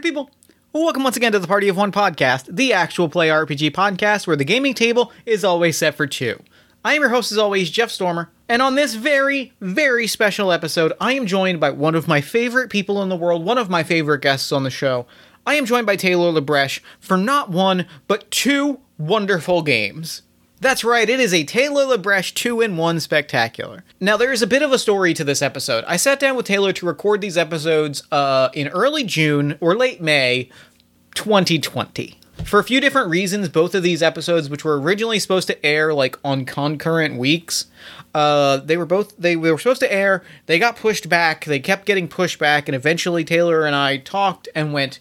Party people, welcome once again to the Party of One podcast, the actual play RPG podcast where the gaming table is always set for two. I am your host, as always, Jeff Stormer, and on this very, very special episode, I am joined by one of my favorite people in the world, one of my favorite guests on the show. I am joined by Taylor Labreche for not one, but two wonderful games. That's right, it is a Taylor Labreche 2 in 1 spectacular. Now, there is a bit of a story to this episode. I sat down with Taylor to record these episodes uh, in early June or late May 2020. For a few different reasons, both of these episodes, which were originally supposed to air like on concurrent weeks, uh, they were both they were supposed to air. They got pushed back. They kept getting pushed back, and eventually Taylor and I talked and went,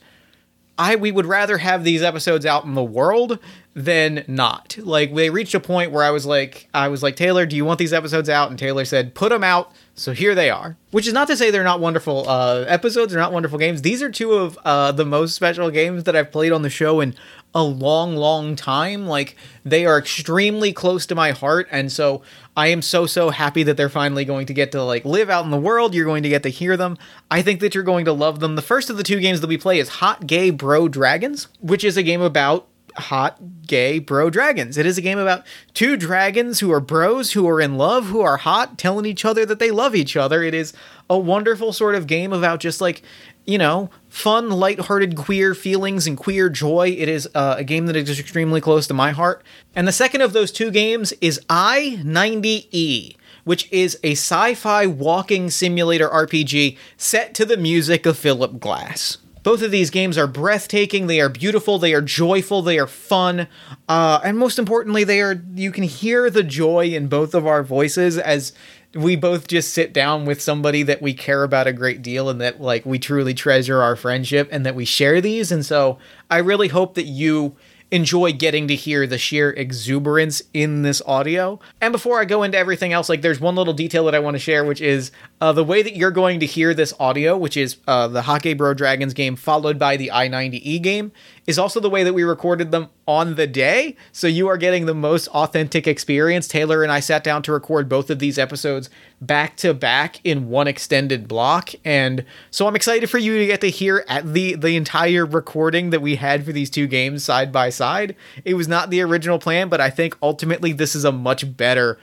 I we would rather have these episodes out in the world than not. Like they reached a point where I was like I was like Taylor, do you want these episodes out? And Taylor said, "Put them out." So here they are. Which is not to say they're not wonderful uh, episodes, they're not wonderful games. These are two of uh, the most special games that I've played on the show in a long, long time. Like they are extremely close to my heart, and so I am so so happy that they're finally going to get to like live out in the world. You're going to get to hear them. I think that you're going to love them. The first of the two games that we play is Hot Gay Bro Dragons, which is a game about hot gay bro dragons. It is a game about two dragons who are bros, who are in love, who are hot, telling each other that they love each other. It is a wonderful sort of game about just like, you know, fun, lighthearted queer feelings and queer joy. It is uh, a game that is extremely close to my heart. And the second of those two games is I 90E which is a sci fi walking simulator RPG set to the music of Philip Glass. Both of these games are breathtaking. They are beautiful. They are joyful. They are fun, uh, and most importantly, they are. You can hear the joy in both of our voices as we both just sit down with somebody that we care about a great deal, and that like we truly treasure our friendship, and that we share these. And so, I really hope that you enjoy getting to hear the sheer exuberance in this audio. And before I go into everything else, like there's one little detail that I want to share, which is uh, the way that you're going to hear this audio, which is uh, the Hot Bro Dragons game followed by the I-90E game, is also the way that we recorded them on the day. So you are getting the most authentic experience. Taylor and I sat down to record both of these episodes back to back in one extended block. And so I'm excited for you to get to hear at the the entire recording that we had for these two games side by side. It was not the original plan, but I think ultimately this is a much better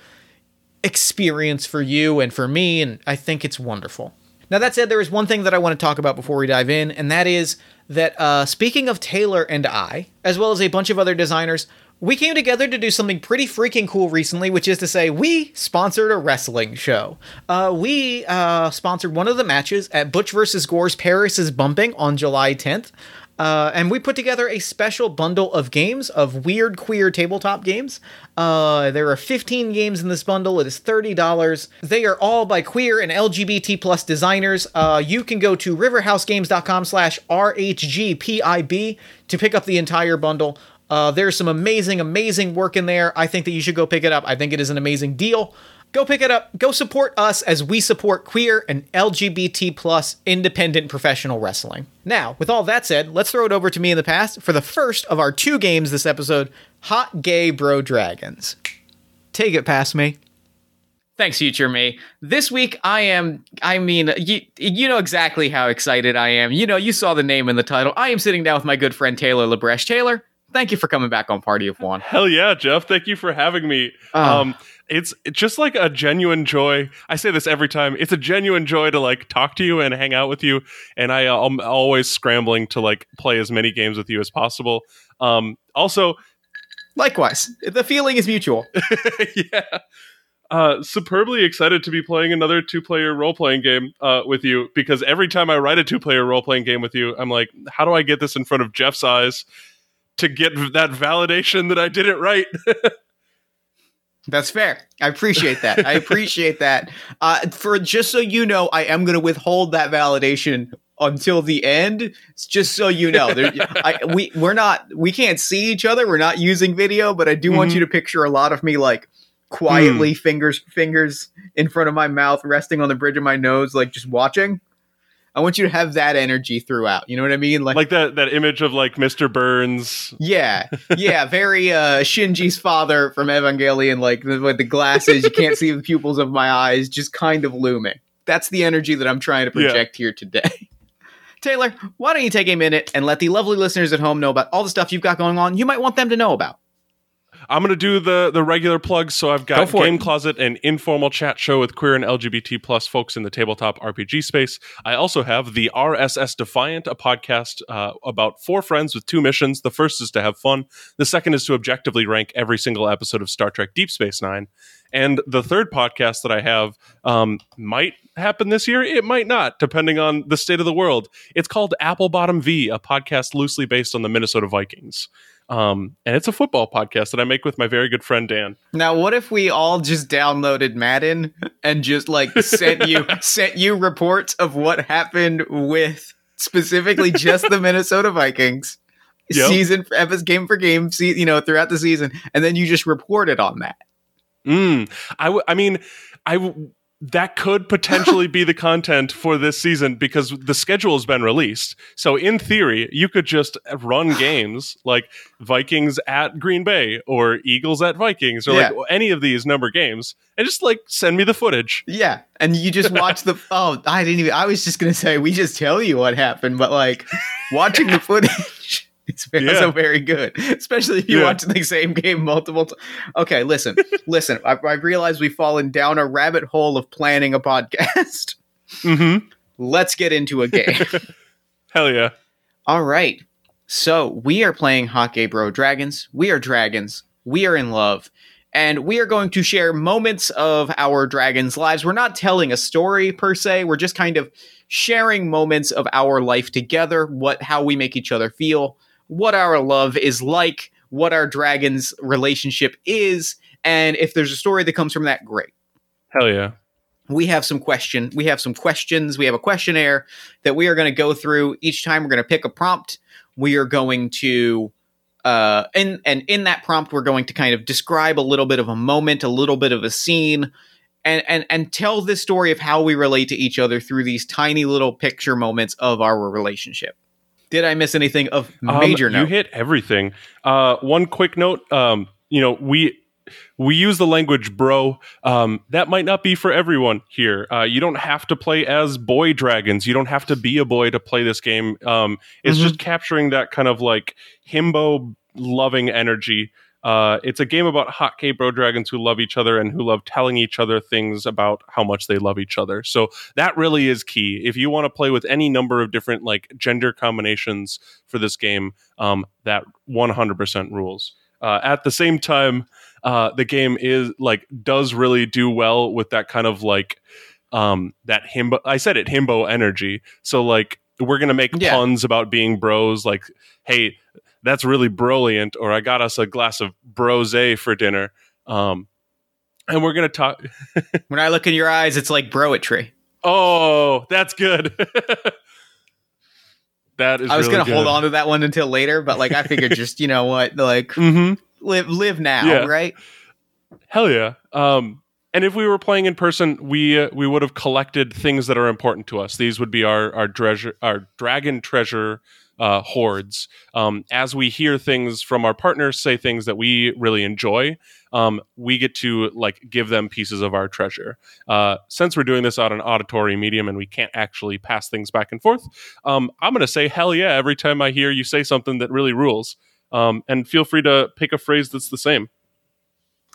experience for you and for me and I think it's wonderful. Now that said, there is one thing that I want to talk about before we dive in, and that is that uh, speaking of Taylor and I, as well as a bunch of other designers, we came together to do something pretty freaking cool recently, which is to say, we sponsored a wrestling show. Uh, we uh, sponsored one of the matches at Butch versus Gore's Paris is Bumping on July 10th. Uh, and we put together a special bundle of games of weird queer tabletop games. Uh, there are 15 games in this bundle. It is $30. They are all by queer and LGBT plus designers. Uh, you can go to riverhousegames.com slash RHGPIB to pick up the entire bundle. Uh, there's some amazing, amazing work in there. I think that you should go pick it up. I think it is an amazing deal. Go pick it up. Go support us as we support queer and LGBT plus independent professional wrestling. Now, with all that said, let's throw it over to me in the past for the first of our two games this episode Hot Gay Bro Dragons. Take it past me. Thanks, future me. This week, I am, I mean, you, you know exactly how excited I am. You know, you saw the name in the title. I am sitting down with my good friend Taylor Labreche. Taylor, thank you for coming back on Party of One. Hell yeah, Jeff. Thank you for having me. Ah. Um, it's just like a genuine joy. I say this every time. It's a genuine joy to like talk to you and hang out with you. And I, uh, I'm always scrambling to like play as many games with you as possible. Um, also, Likewise, the feeling is mutual. yeah. Uh, superbly excited to be playing another two-player role-playing game uh, with you because every time I write a two-player role-playing game with you, I'm like, how do I get this in front of Jeff's eyes to get that validation that I did it right? That's fair. I appreciate that. I appreciate that. Uh, for just so you know, I am going to withhold that validation until the end. It's just so you know, there, I, we we're not we can't see each other. We're not using video, but I do want Mhm. you to picture a lot of me like quietly fingers fingers in front of my mouth, resting on the bridge of my nose, like just watching. I want you to have that energy throughout. You know what I mean? like that that image of like Mr. Burns. Yeah, yeah, very uh Shinji's father from Evangelion, like the, with the glasses, you can't see the pupils of my eyes, just kind of looming. That's the energy that I'm trying to Yeah. project here today. Taylor, why don't you take a minute and let the lovely listeners at home know about all the stuff you've got going on you might want them to know about? I'm going to do the the regular plugs. So I've got for Game it. Closet, an informal chat show with queer and LGBT plus folks in the tabletop RPG space. I also have the RSS Defiant, a podcast uh, about four friends with two missions. The first is to have fun. The second is to objectively rank every single episode of Star Trek Deep Space Nine. And the third podcast that I have um, might happen this year. It might not, depending on the state of the world. It's called Apple Bottom V, a podcast loosely based on the Minnesota Vikings. Um, and it's a football podcast that I make with my very good friend Dan. Now, what if we all just downloaded Madden and just like sent you sent you reports of what happened with specifically just the Minnesota Vikings Yep. season for game for game, see, you know, throughout the season, and then you just reported on that. Mm. I, w- I mean, I w- that could potentially be the content for this season because the schedule has been released. So in theory, you could just run games like Vikings at Green Bay or Eagles at Vikings or like any of these number games and just like send me the footage. Yeah, and you just watch the. Oh, I didn't even. I was just gonna say we just tell you what happened, but like watching the footage. It's very, Yeah. so very good, especially if you Yeah. watch the same game multiple times. Okay, listen, listen. I, I realize we've fallen down a rabbit hole of planning a podcast. Mm-hmm. Let's get into a game. Hell yeah. All right. So we are playing Hot Gay Bro Dragons. We are dragons. We are in love. And we are going to share moments of our dragons' lives. We're not telling a story per se. We're just kind of sharing moments of our life together, what how we make each other feel, what our love is like, what our dragon's relationship is, and if there's a story that comes from that, great. Hell yeah. we have some question we have some questions we have a questionnaire that we are going to go through. Each time we're going to pick a prompt we are going to uh and and in that prompt we're going to kind of describe a little bit of a moment a little bit of a scene and and and tell this story of how we relate to each other through these tiny little picture moments of our relationship did i miss anything of Um, major You hit everything. Uh, one quick note. Um, you know, we we use the language bro. Um, that might not be for everyone here. Uh, you don't have to play as boy dragons. You don't have to be a boy to play this game. Um, it's Mhm. just capturing that kind of like himbo loving energy. Uh, it's a game about hot gay bro dragons who love each other and who love telling each other things about how much they love each other. So that really is key. If you want to play with any number of different like gender combinations for this game, um, that 100% rules. Uh, at the same time, uh, the game is like does really do well with that kind of like um, that himbo. I said it himbo energy. So like we're gonna make Yeah. puns about being bros. Like, hey, that's really brilliant. Or I got us a glass of brose for dinner. Um, and we're gonna talk. when i look in your eyes it's like broetry Oh, that's good. that is. i was really gonna hold on to that one until later but like i figured just you know what like Mm-hmm. live live now, Yeah. right? Hell yeah. Um, and if we were playing in person, we uh, we would have collected things that are important to us. These would be our our treasure, our dragon treasure uh, hoards. Um, as we hear things from our partners say things that we really enjoy, um, we get to like give them pieces of our treasure. Uh, since we're doing this on an auditory medium and we can't actually pass things back and forth, um, I'm going to say hell yeah every time I hear you say something that really rules. Um, and feel free to pick a phrase that's the same.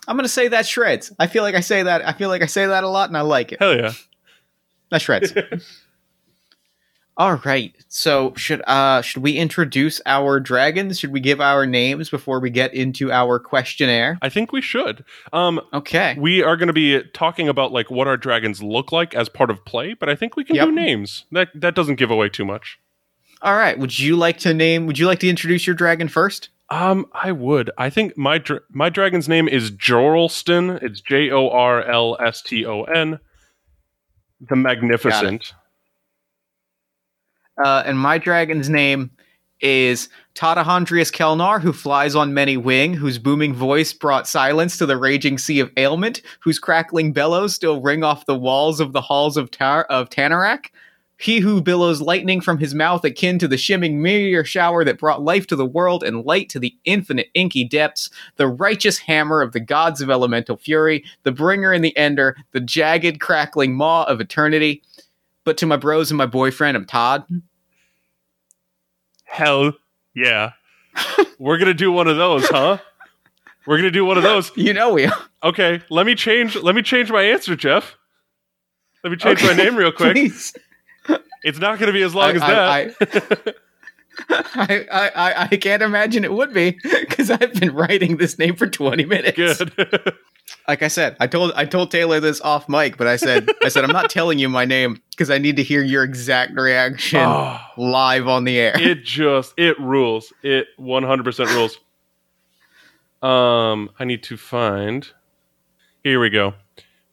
I'm gonna say that shreds. I feel like I say that. I feel like I say that a lot, and I like it. Hell yeah. That shreds. All right. So should uh should we introduce our dragons? Should we give our names before we get into our questionnaire? I think we should. Um, Okay. we are going to be talking about like what our dragons look like as part of play, but I think we can Yep. do names. That that doesn't give away too much. All right. Would you like to name? Would you like to introduce your dragon first? Um, I would. I think my dra- my dragon's name is Jorlston. It's J O R L S T O N. The Magnificent. Uh, and my dragon's name is Tadahondrius Kelnar, who flies on many wing, whose booming voice brought silence to the raging sea of ailment, whose crackling bellows still ring off the walls of the halls of, Tar- of Tanarak. He who billows lightning from his mouth akin to the shimming meteor shower that brought life to the world and light to the infinite inky depths, the righteous hammer of the gods of elemental fury, the bringer and the ender, the jagged crackling maw of eternity. But to my bros and my boyfriend, I'm Todd. Hell yeah. We're gonna do one of those, huh? We're gonna do one of those. You know we are. Okay, let me change. Let me change my answer, Jeff. Let me change my name real quick. Please. It's not gonna be as long I- as I- that. I, I, I, I can't imagine it would be because I've been writing this name for 20 minutes. Good. Like I said, I told I told Taylor this off mic, but I said I said I'm not telling you my name because I need to hear your exact reaction Oh, live on the air. it just it rules. It 100% rules. Um, I need to find. Here we go.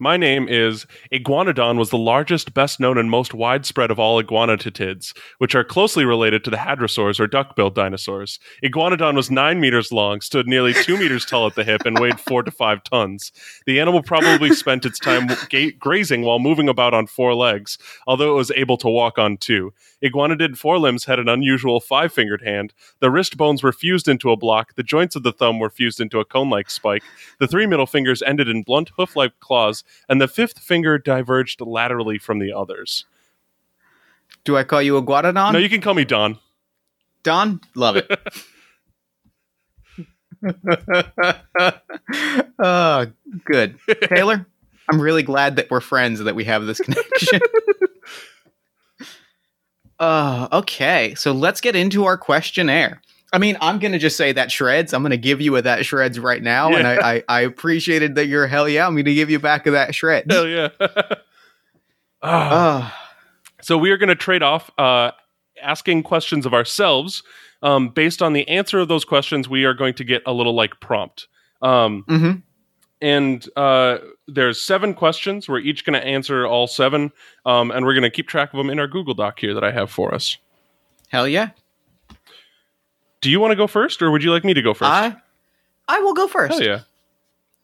My name is Iguanodon was the largest, best known, and most widespread of all iguanodontids, which are closely related to the hadrosaurs or duck-billed dinosaurs. Iguanodon was nine meters long, stood nearly two meters tall at the hip, and weighed four to five tons. The animal probably spent its time ga- grazing while moving about on four legs, although it was able to walk on two. Iguanodid forelimbs had an unusual five-fingered hand. The wrist bones were fused into a block. The joints of the thumb were fused into a cone-like spike. The three middle fingers ended in blunt hoof-like claws, and the fifth finger diverged laterally from the others. Do I call you a Guadadon? No, you can call me Don. Don? Love it. uh, good. Taylor, I'm really glad that we're friends and that we have this connection. uh, okay, so let's get into our questionnaire. I mean, I'm going to just say that shreds. I'm going to give you a that shreds right now. And I, I, I appreciated that you're hell yeah. I'm to give you back of that shred. Hell yeah. Ah. Uh, So we are going to trade off uh, asking questions of ourselves. Um, based on the answer of those questions, we are going to get a little like prompt. Um, hmm and uh, there's seven questions. We're each going to answer all seven, um, and we're going to keep track of them in our Google Doc here that I have for us. Hell yeah. Do you want to go first, or would you like me to go first? I, I will go first. Hell yeah.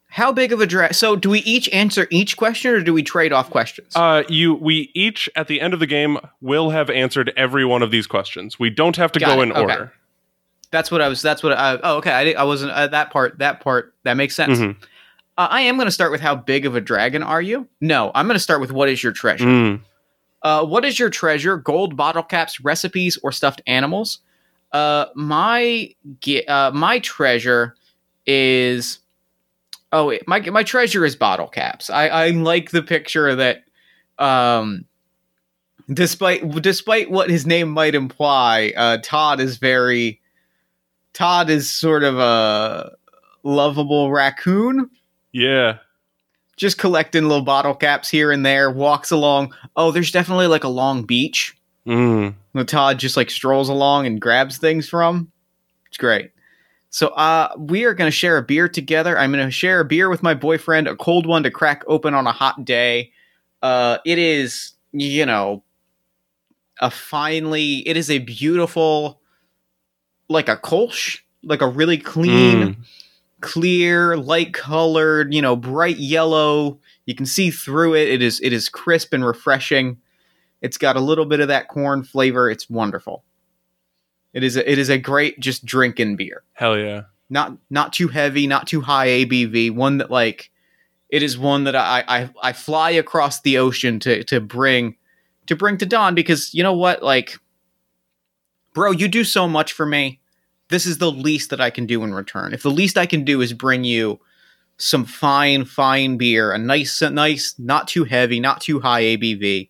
How big of a drag? So, do we each answer each question, or do we trade off questions? Uh, you, we each at the end of the game will have answered every one of these questions. We don't have to Got go it. in Okay. order. that's what I was. That's what. I, oh, okay. I, I wasn't uh, that part. That part that makes sense. Mhm. Uh, I am going to start with how big of a dragon are you? No, I'm going to start with what is your treasure. Mm. Uh, what is your treasure? Gold bottle caps, recipes, or stuffed animals? Uh, my uh, my treasure is oh wait, my my treasure is bottle caps. I I like the picture that um despite despite what his name might imply, uh, Todd is very Todd is sort of a lovable raccoon Yeah. just collecting little bottle caps here and there, walks along. Oh, there's definitely like a long beach Mm. that Todd just like strolls along and grabs things from. It's great. So uh we are gonna share a beer together. I'm gonna share a beer with my boyfriend, a cold one to crack open on a hot day. Uh it is, you know, a finely it is a beautiful like a Kolsch, like a really clean Mm. clear, light colored, you know, bright yellow. You can see through it. It is it is crisp and refreshing. It's got a little bit of that corn flavor. It's wonderful. It is a, it is a great just drinking beer. Hell yeah. Not not too heavy, not too high ABV. One that like it is one that I I, I fly across the ocean to to bring to bring to Don because you know what like bro, you do so much for me. This is the least that I can do in return. If the least I can do is bring you some fine, fine beer, a nice, nice, not too heavy, not too high ABV,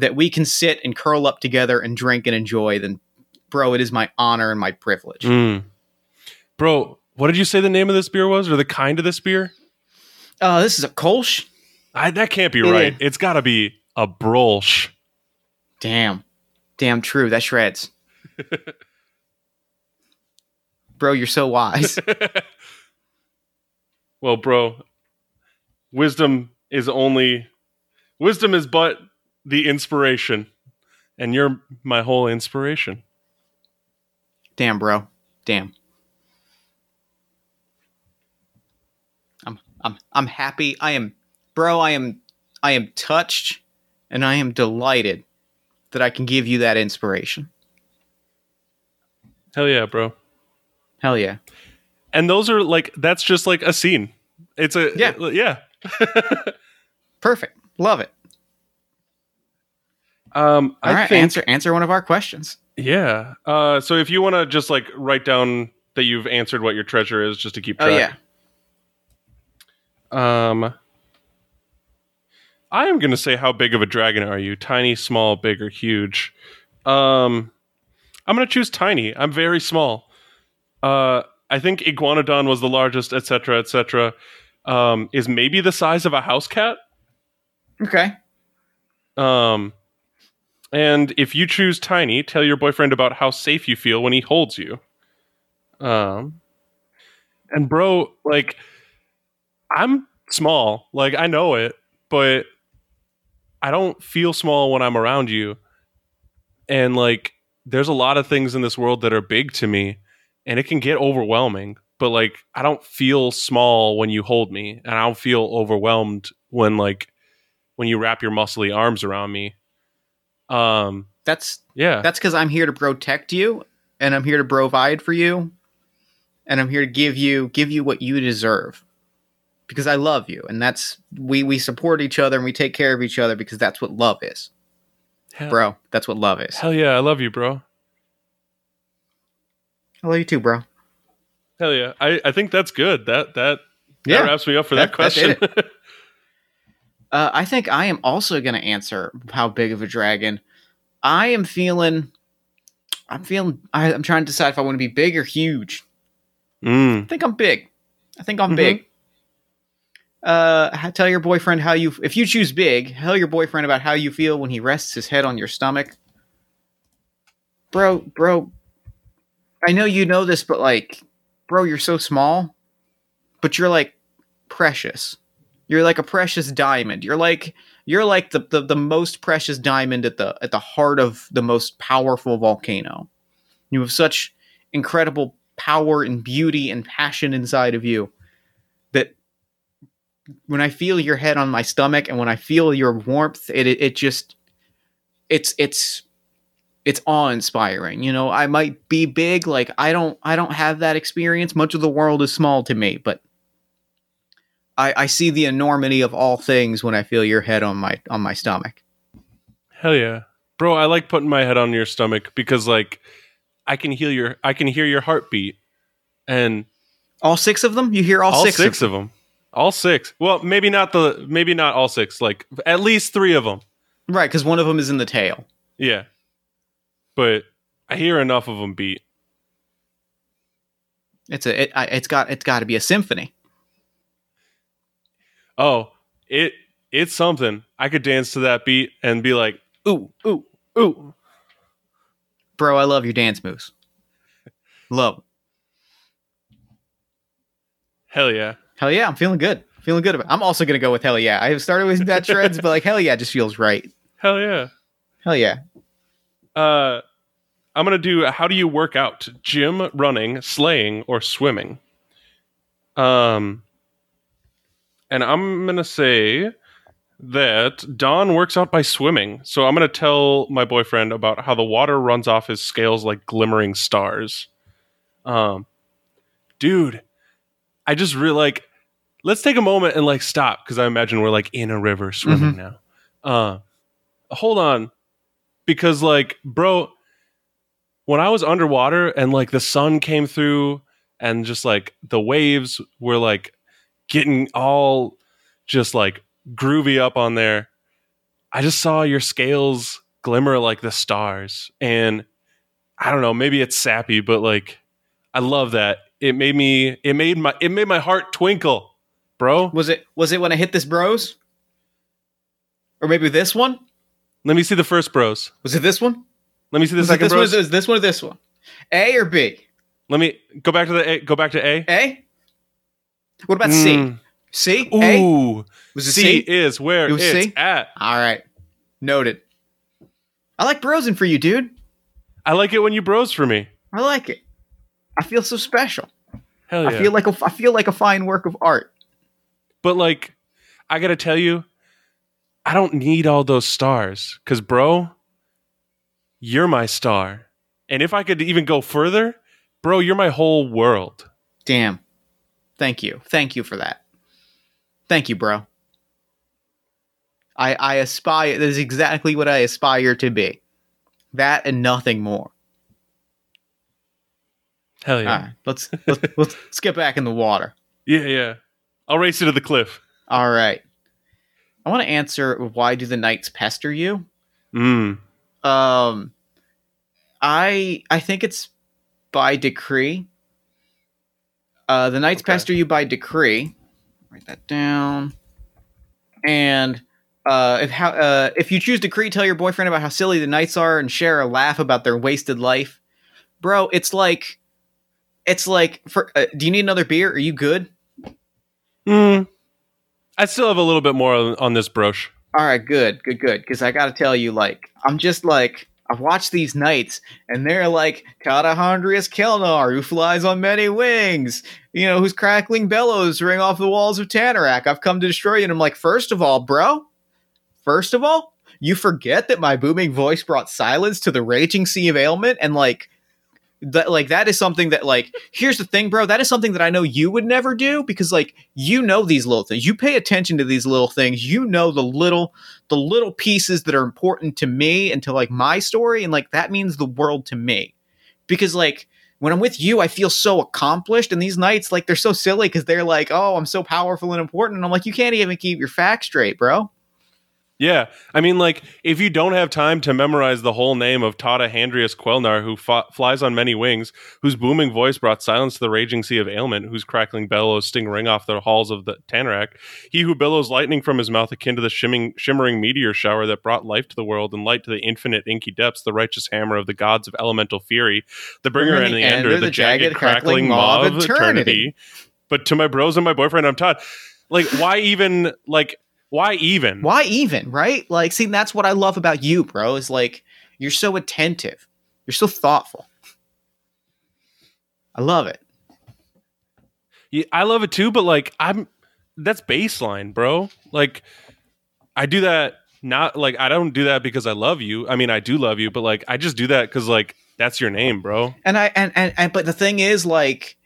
that we can sit and curl up together and drink and enjoy, then, bro, it is my honor and my privilege. Mm. Bro, what did you say the name of this beer was, or the kind of this beer? Uh, this is a Kolsch. I, that can't be It right. is. It's got to be a Brolsch. Damn, damn true. That shreds, bro. You're so wise. well, bro, wisdom is only wisdom is but the inspiration, and you're my whole inspiration. Damn, bro. Damn. I'm I'm I'm happy. I am bro, I am I am touched and I am delighted that I can give you that inspiration. Hell yeah, bro. Hell yeah. And those are like that's just like a scene. It's a Yeah. yeah. Perfect. Love it. Um, All I right, think answer answer one of our questions. Yeah. Uh, so if you want to just like write down that you've answered what your treasure is, just to keep Oh track. yeah. Um, I am going to say, how big of a dragon are you? Tiny, small, big, or huge? Um, I'm going to choose tiny. I'm very small. Uh, I think iguanodon was the largest, etc., etc. Um, is maybe the size of a house cat. Okay. Um, and if you choose tiny, tell your boyfriend about how safe you feel when he holds you. Um, and bro, like, I'm small, like I know it, but I don't feel small when I'm around you. And like, there's a lot of things in this world that are big to me, and it can get overwhelming. But like, I don't feel small when you hold me, and I don't feel overwhelmed when like when you wrap your muscly arms around me. Um, That's yeah, that's because I'm here to protect you, and I'm here to provide for you, and I'm here to give you give you what you deserve. Because I love you, and that's we we support each other and we take care of each other because that's what love is, hell, bro. That's what love is. Hell yeah, I love you, bro. I love you too, bro. Hell yeah, I, I think that's good. That that Yeah. that wraps me up for that, That- question. Uh, I think I am also going to answer how big of a dragon. I am feeling. I'm feeling. I, I'm trying to decide if I want to be big or huge. mm, I think I'm big. I think I'm Mhm. big. Uh, tell your boyfriend how you. If you choose big, tell your boyfriend about how you feel when he rests his head on your stomach. Bro, bro. I know you know this, but like, bro, you're so small, but you're like precious. You're like a precious diamond. You're like you're like the, the, the most precious diamond at the at the heart of the most powerful volcano. You have such incredible power and beauty and passion inside of you that when I feel your head on my stomach and when I feel your warmth, it it, it just it's it's it's awe-inspiring. You know, I might be big, like I don't I don't have that experience. Much of the world is small to me, but I, I see the enormity of all things when I feel your head on my on my stomach. hell yeah, bro. I like putting my head on your stomach because like I can hear your I can hear your heartbeat, and All six of them? You hear all, all, six, six, of of them. All six. Well, maybe not the maybe not all six. Like at least three of them. them? Right, because one of them is in the tail. Yeah, but I hear enough of them beat. It's a it, it's got it's got to be a symphony. Oh, it it's something. I could dance to that beat and be like, ooh, ooh, ooh. Bro, I love your dance moves. Love. Hell yeah. Hell yeah, I'm feeling good. Feeling good about. I'm also gonna go with hell yeah. I have started with that shreds, but like hell yeah, just feels right. Hell yeah. Hell yeah. Uh, I'm gonna do. How do you work out? Gym, running, slaying, or swimming? Um, and I'm gonna say that Don works out by swimming. So I'm gonna tell my boyfriend about how the water runs off his scales like glimmering stars. Um, dude, I just really like. Let's take a moment and like stop because I imagine we're like in a river swimming now. Uh, hold on because like bro when i was underwater and like the sun came through and just like the waves were like getting all just like groovy up on there i just saw your scales glimmer like the stars and i don't know maybe it's sappy but like i love that it made me it made my it made my heart twinkle bro Was it was it when I hit this bros? Or maybe this one? let me see the first bros Was it this one? let me see the Was second this one? bros Is this one or this one? A or B? let me go back to the a, go back to a A? What about C? Mm. C? A? Ooh, Was it C, C? is where It was it's C? at. All right. Noted. I like brosing for you, dude. I like it when you bros for me. I like it. I feel so special. Hell yeah! I feel like a, I feel like a fine work of art. but like, I gotta tell you, I don't need all those stars, cause bro, you're my star, and if I could even go further, bro, you're my whole world. Damn. Thank you. Thank you for that. Thank you, bro. I I aspire that is exactly what I aspire to be. That and nothing more. Hell yeah. All right, let's let's, let's let's get back in the water. Yeah, yeah. I'll race you to the cliff. All right. I want to answer why do the knights pester you? Mm. Um I I think it's by decree. Uh the knights Okay. pester you by decree. Write that down. And uh if how uh if you choose decree tell your boyfriend about how silly the knights are and share a laugh about their wasted life. Bro, it's like it's like for uh, do you need another beer? Are you good? Mm. I still have a little bit more on, on this brush. All right, good, good, good. Because I got to tell you, like, I'm just like, I've watched these knights, and they're like Catahondrius Kelnar, who flies on many wings, you know, whose crackling bellows ring off the walls of Tanarak. I've come to destroy you. And I'm like, first of all, bro, first of all, you forget that my booming voice brought silence to the raging sea of ailment, and like, that like that is something that like here's the thing bro that is something that i know you would never do because like you know these little things. You pay attention to these little things. You know the little the little pieces that are important to me and to like my story and like that means the world to me. Because like when i'm with you i feel so accomplished and these knights like they're so silly because they're like oh i'm so powerful and important and i'm like you can't even keep your facts straight bro Yeah, I mean, like, if you don't have time to memorize the whole name of Tata Handrius Quelnar, who flies on many wings, whose booming voice brought silence to the raging sea of ailment, whose crackling bellows sting ring off the halls of the Tanarak, he who billows lightning from his mouth akin to the shimming, shimmering meteor shower that brought life to the world and light to the infinite inky depths, the righteous hammer of the gods of elemental fury, the bringer and the ender, the, jagged, crackling maw of eternity. But to my bros and my boyfriend, I'm Todd. Like, why even, like, why even? why even right like see that's what i love about you bro is like you're so attentive you're so thoughtful i love it Yeah, I love it too, but like I'm that's baseline, bro. Like I do that not like I don't do that because I love you. I mean, I do love you, but like I just do that cuz like that's your name, bro. and i and, and and but the thing is like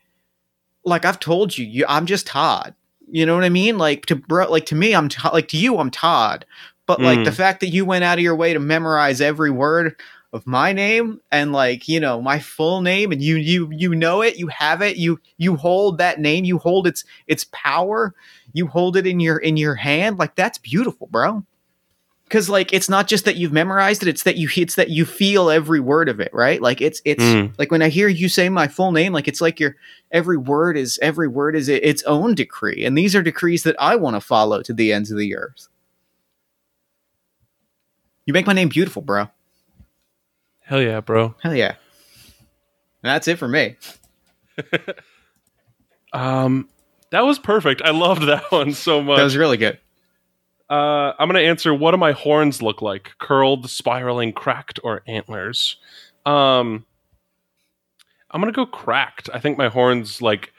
like i've told you, you i'm just todd you know what i mean? Like to bro like to me i'm Todd- like to you i'm todd. But like Mm. the fact that you went out of your way to memorize every word of my name and like you know my full name and you you you know it you have it you you hold that name you hold its its power you hold it in your in your hand like that's beautiful bro because like it's not just that you've memorized it it's that you it's that you feel every word of it right like it's it's Mm. like when i hear you say my full name like it's like your every word is every word is its own decree and these are decrees that i want to follow to the ends of the earth you make my name beautiful bro Hell yeah, bro. hell yeah and that's it for me Um that was perfect. I loved that one so much. that was really good Uh, I'm going to answer what do my horns look like? Curled, spiraling, cracked, or antlers? Um, I'm going to go cracked. I think my horns, like,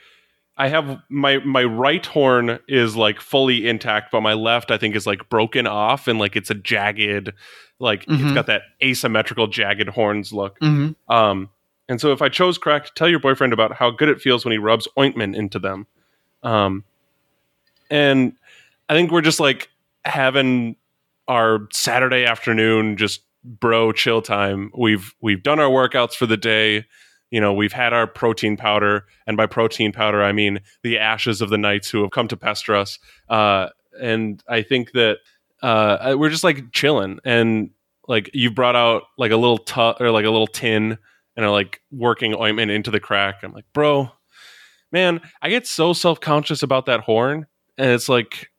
I have my my right horn is like fully intact, but my left I think is like broken off and like it's a jagged, like it's Mhm. got that asymmetrical jagged horns look. mm-hmm. Um, and so if I chose cracked, tell your boyfriend about how good it feels when he rubs ointment into them. Um, and I think we're just like having our Saturday afternoon just bro chill time. We've we've done our workouts for the day. You know, we've had our protein powder, and by protein powder I mean the ashes of the knights who have come to pester us. Uh, and I think that uh, we're just like chilling, and like you brought out like a little tub or like a little tin, and are like working ointment into the crack. I'm like, bro, man, I get so self conscious about that horn, and it's like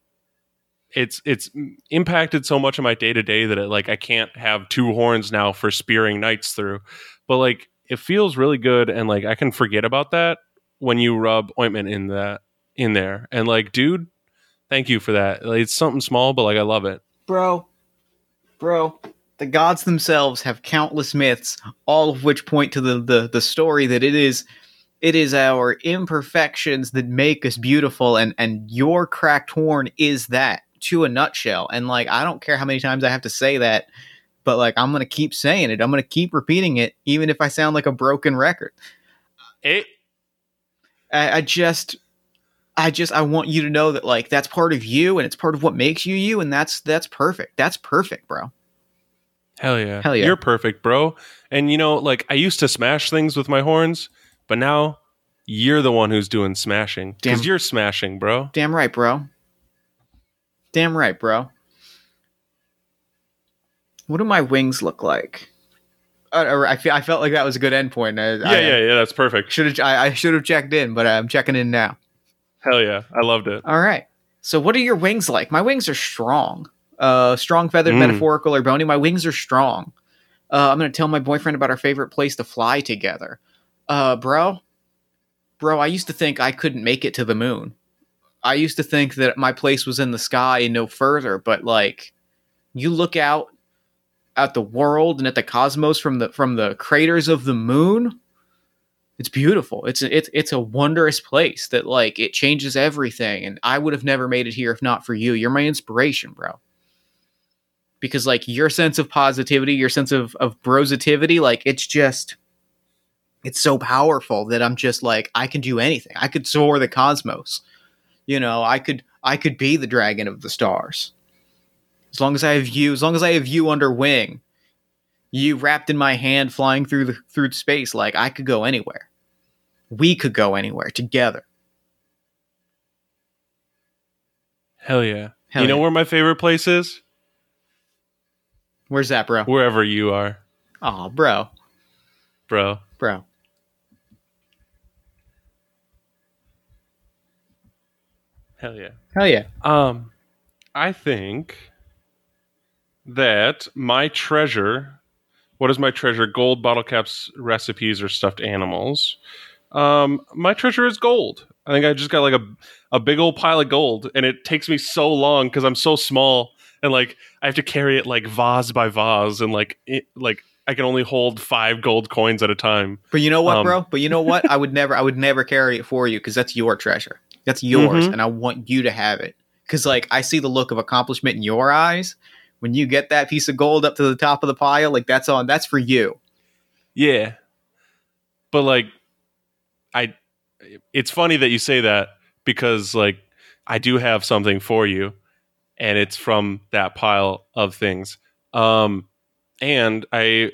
it's it's impacted so much of my day to day that it, like I can't have two horns now for spearing knights through. But like it feels really good, and like I can forget about that when you rub ointment in that in there. And like, dude, thank you for that. Like, it's something small, but like I love it. bro bro the gods themselves have countless myths all of which point to the the, the story that it is it is our imperfections that make us beautiful and and your cracked horn is that to a nutshell and like i don't care how many times i have to say that but like i'm gonna keep saying it i'm gonna keep repeating it even if i sound like a broken record It I, I just I just I want you to know that like that's part of you and it's part of what makes you you and that's that's perfect. That's perfect, bro. Hell yeah. Hell yeah. You're perfect, bro. And you know, like I used to smash things with my horns, but now you're the one who's doing smashing because you're smashing, bro. Damn right, bro. Damn right, bro. What do my wings look like? Uh, I, fe- I felt like that was a good endpoint. I, Yeah, yeah, yeah. That's perfect. Should have I, I should have checked in, but I'm checking in now. Hell yeah, I loved it. All right. So, what are your wings like? My wings are strong. Uh, strong, feathered, Mm. metaphorical, or bony. My wings are strong. Uh, I'm gonna tell my boyfriend about our favorite place to fly together. Uh, bro, bro, I used to think I couldn't make it to the moon. I used to think that my place was in the sky and no further. But like, you look out at the world and at the cosmos from the from the craters of the moon. It's beautiful. It's it's it's a wondrous place that like it changes everything. And I would have never made it here if not for you. You're my inspiration, bro. Because like your sense of positivity, your sense of of brositivity, like it's just it's so powerful that I'm just like I can do anything. I could soar the cosmos. You know, I could I could be the dragon of the stars. As long as I have you, as long as I have you under wing, you wrapped in my hand flying through the through space like I could go anywhere. We could go anywhere together. Hell yeah. Hell you know where my favorite place is? Where's that, bro? Wherever you are, Oh, bro. bro. Bro. Hell yeah. Hell yeah. Um, I think that my treasure. What is my treasure? Gold bottle caps, recipes, or stuffed animals. Um, my treasure is gold. I think I just got like a a big old pile of gold, and it takes me so long because I'm so small, and like I have to carry it like vase by vase, and like it, like I can only hold five gold coins at a time. But you know what, Um, bro? But you know what? I would never I would never carry it for you because that's your treasure. That's yours, Mhm. and I want you to have it. Cause like I see the look of accomplishment in your eyes when you get that piece of gold up to the top of the pile, like that's on that's for you. Yeah. But like I it's funny that you say that because like I do have something for you and it's from that pile of things. Um and I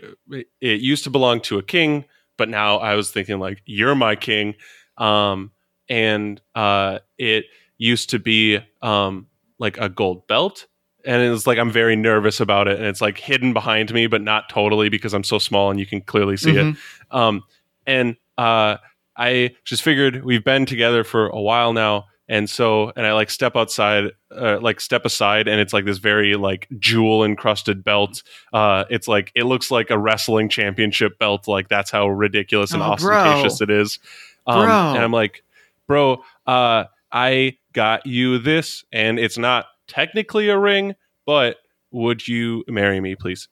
it used to belong to a king, but now I was thinking like you're my king. Um and uh it used to be um like a gold belt and it's like I'm very nervous about it and it's like hidden behind me but not totally because I'm so small and you can clearly see it Mhm. um, and uh, I just figured we've been together for a while now, and so and I like step outside, uh, like step aside, and it's like this very like jewel encrusted belt. Uh, it's like it looks like a wrestling championship belt. Like that's how ridiculous and Oh, bro. ostentatious it is. Um, Bro. And I'm like, bro, uh, I got you this, and it's not technically a ring, but would you marry me, please?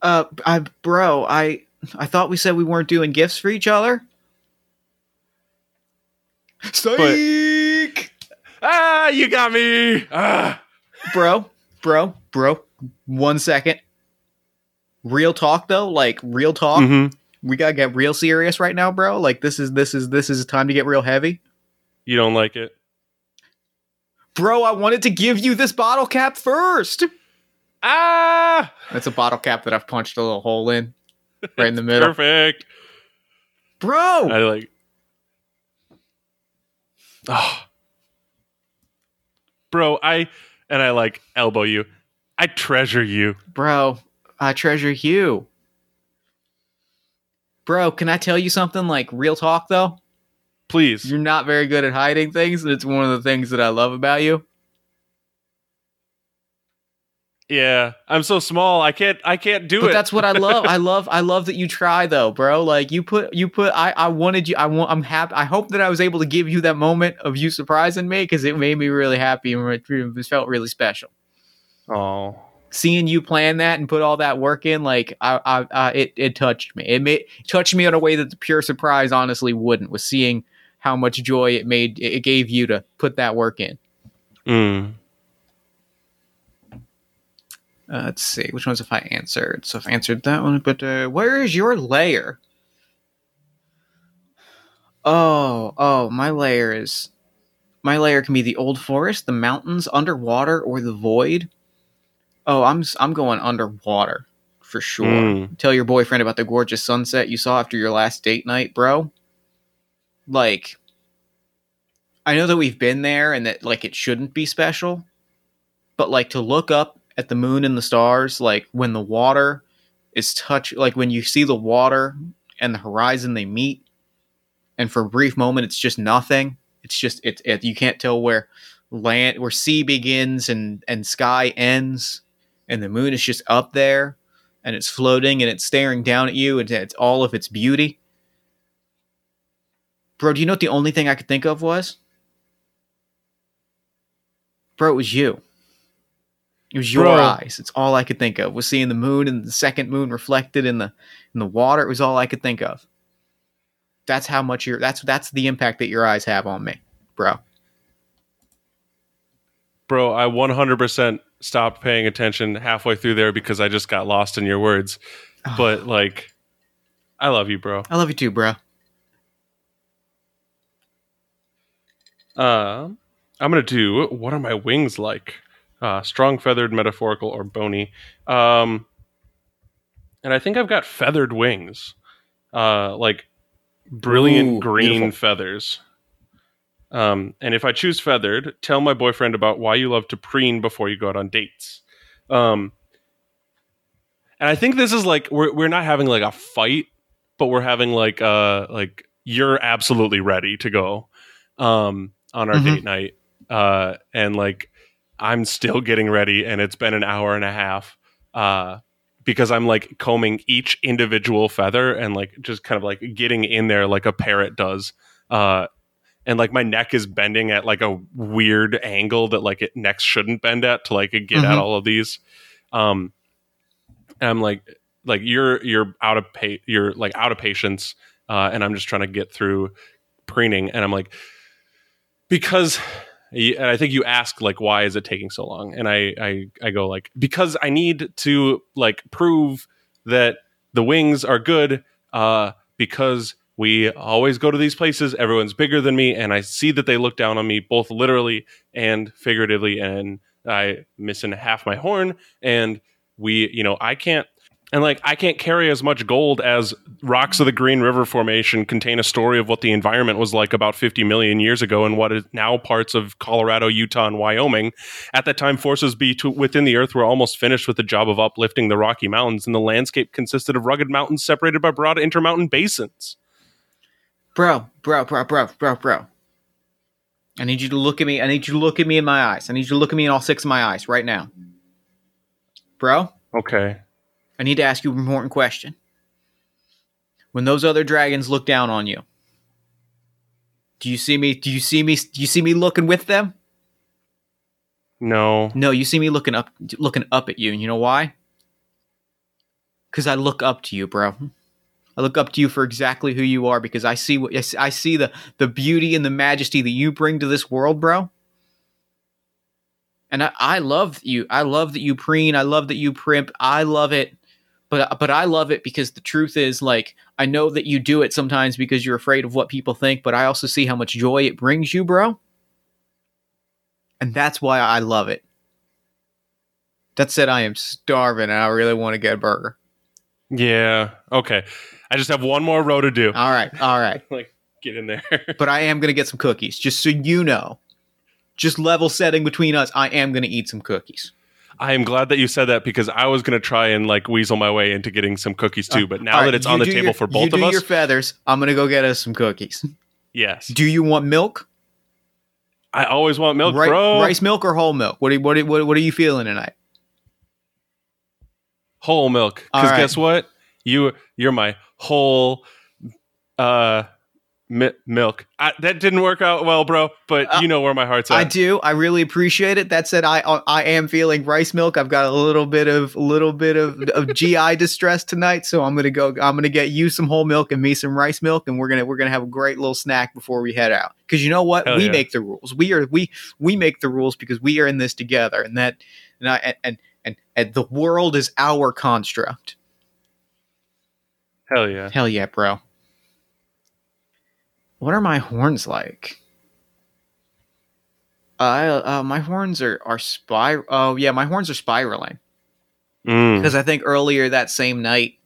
Uh I bro, I I thought we said we weren't doing gifts for each other. Psych! Ah, you got me. Ah. bro, bro, bro. One second. Real talk though, like real talk. Mhm. We gotta get real serious right now, bro. Like this is this is this is time to get real heavy. You don't like it? Bro, I wanted to give you this bottle cap first. Ah, That's a bottle cap that I've punched a little hole in. Right in the middle. perfect. Bro! I like. Oh. Bro, I and I like elbow you. I treasure you. Bro, I treasure you. Bro, can I tell you something like real talk though? Please. You're not very good at hiding things, and it's one of the things that I love about you. Yeah, I'm so small. I can't. I can't do but it. that's what I love. I love I love that you try though, bro. Like you put you put I I wanted you I want I'm happy I hope that I was able to give you that moment of you surprising me because it made me really happy and it it felt really special. Oh, Seeing you plan that and put all that work in, like I, I, I it, it touched me. It made it touched me in a way that the pure surprise honestly wouldn't. Was seeing how much joy it made it gave you to put that work in. mm. Uh, let's see which ones have I answered. So I've answered that one, but uh, where is your layer? Oh, oh, my layer is my layer can be the old forest, the mountains, underwater, or the void. Oh, I'm I'm going underwater. for sure. Mm. Tell your boyfriend about the gorgeous sunset you saw after your last date night, bro. Like, I know that we've been there and that like it shouldn't be special, but like to look up at the moon and the stars, like when the water is touch, like when you see the water and the horizon they meet, and for a brief moment it's just nothing. It's just it, it you can't tell where land where sea begins and and sky ends, and the moon is just up there and it's floating and it's staring down at you and it's all of its beauty. Bro, do you know what the only thing I could think of was? Bro, it was you. It was your Bro. eyes. It's all I could think of. Was seeing the moon and the second moon reflected in the in the water. It was all I could think of. That's how much your that's that's the impact that your eyes have on me, bro. Bro, I 100% stopped paying attention halfway through there because I just got lost in your words. But like, I love you, bro. I love you too, bro. Uh, I'm gonna do what are my wings like? Uh, strong, feathered, metaphorical, or bony. Um, and I think I've got feathered wings, uh, like brilliant Ooh, green beautiful. feathers. Um, and if I choose feathered, tell my boyfriend about why you love to preen before you go out on dates. Um, and I think this is like we're we're not having like a fight, but we're having like uh like you're absolutely ready to go um on our Mhm. date night. Uh and like I'm still getting ready and it's been an hour and a half. Uh because I'm like combing each individual feather and like just kind of like getting in there like a parrot does. Uh and like my neck is bending at like a weird angle that like it necks shouldn't bend at to like get at Mhm. all of these. Um and I'm like like you're you're out of pa- you're like out of patience uh and I'm just trying to get through preening and I'm like because and I think you ask like why is it taking so long and I I I go like because I need to like prove that the wings are good uh because we always go to these places everyone's bigger than me and I see that they look down on me both literally and figuratively and I missing half my horn and we you know I can't and like I can't carry as much gold as rocks of the Green River Formation contain a story of what the environment was like about 50 million years ago and what is now parts of Colorado, Utah, and Wyoming. At that time, forces be to, within the earth were almost finished with the job of uplifting the Rocky Mountains, and the landscape consisted of rugged mountains separated by broad intermountain basins. Bro, bro, bro, bro, bro, bro. I need you to look at me. I need you to look at me in my eyes. I need you to look at me in all six of my eyes right now. Bro, Okay. I need to ask you an important question. When those other dragons look down on you, do you see me? Do you see me? Do you see me looking with them? No. No, you see me looking up, looking up at you, and you know why? Because I look up to you, bro. I look up to you for exactly who you are because I see what I see- the the beauty and the majesty that you bring to this world, bro. And I, I love you. I love that you preen. I love that you primp. I love it. But but I love it because the truth is like I know that you do it sometimes because you're afraid of what people think, but I also see how much joy it brings you, bro. And that's why I love it. That said, I am starving and I really want to get a burger. Yeah. Okay. I just have one more row to do. All right, all right. like, get in there. But I am going to get some cookies, just so you know. Just level setting between us, I am going to eat some cookies. I am glad that you said that because I was going to try and like weasel my way into getting some cookies too. Uh, but now All right, that it's you on the do table your- for you both do of us, your feathers. I'm going to go get us some cookies. yes. Do you want milk? I always want milk, Ri- bro. Rice milk or whole milk? What are, what, are, what, what are you feeling tonight? whole milk. All Because right. guess what? You you're my whole uh mi- milk. I, that didn't work out well, bro. But Uh, you know where my heart's at. I do. I really appreciate it. That said, I I am feeling rice milk. I've got a little bit of a little bit of, of GI distress tonight, so I'm gonna go. I'm gonna get you some whole milk and me some rice milk, and we're gonna we're gonna have a great little snack before we head out. Because you know what, Hell we yeah. make the rules. We are we we make the rules because we are in this together, and that and I, and and and the world is our construct. Hell yeah. Hell yeah, bro. What are my horns like? I uh, my horns are are spir. Oh yeah, my horns are spiraling. Mm. because I think earlier that same night,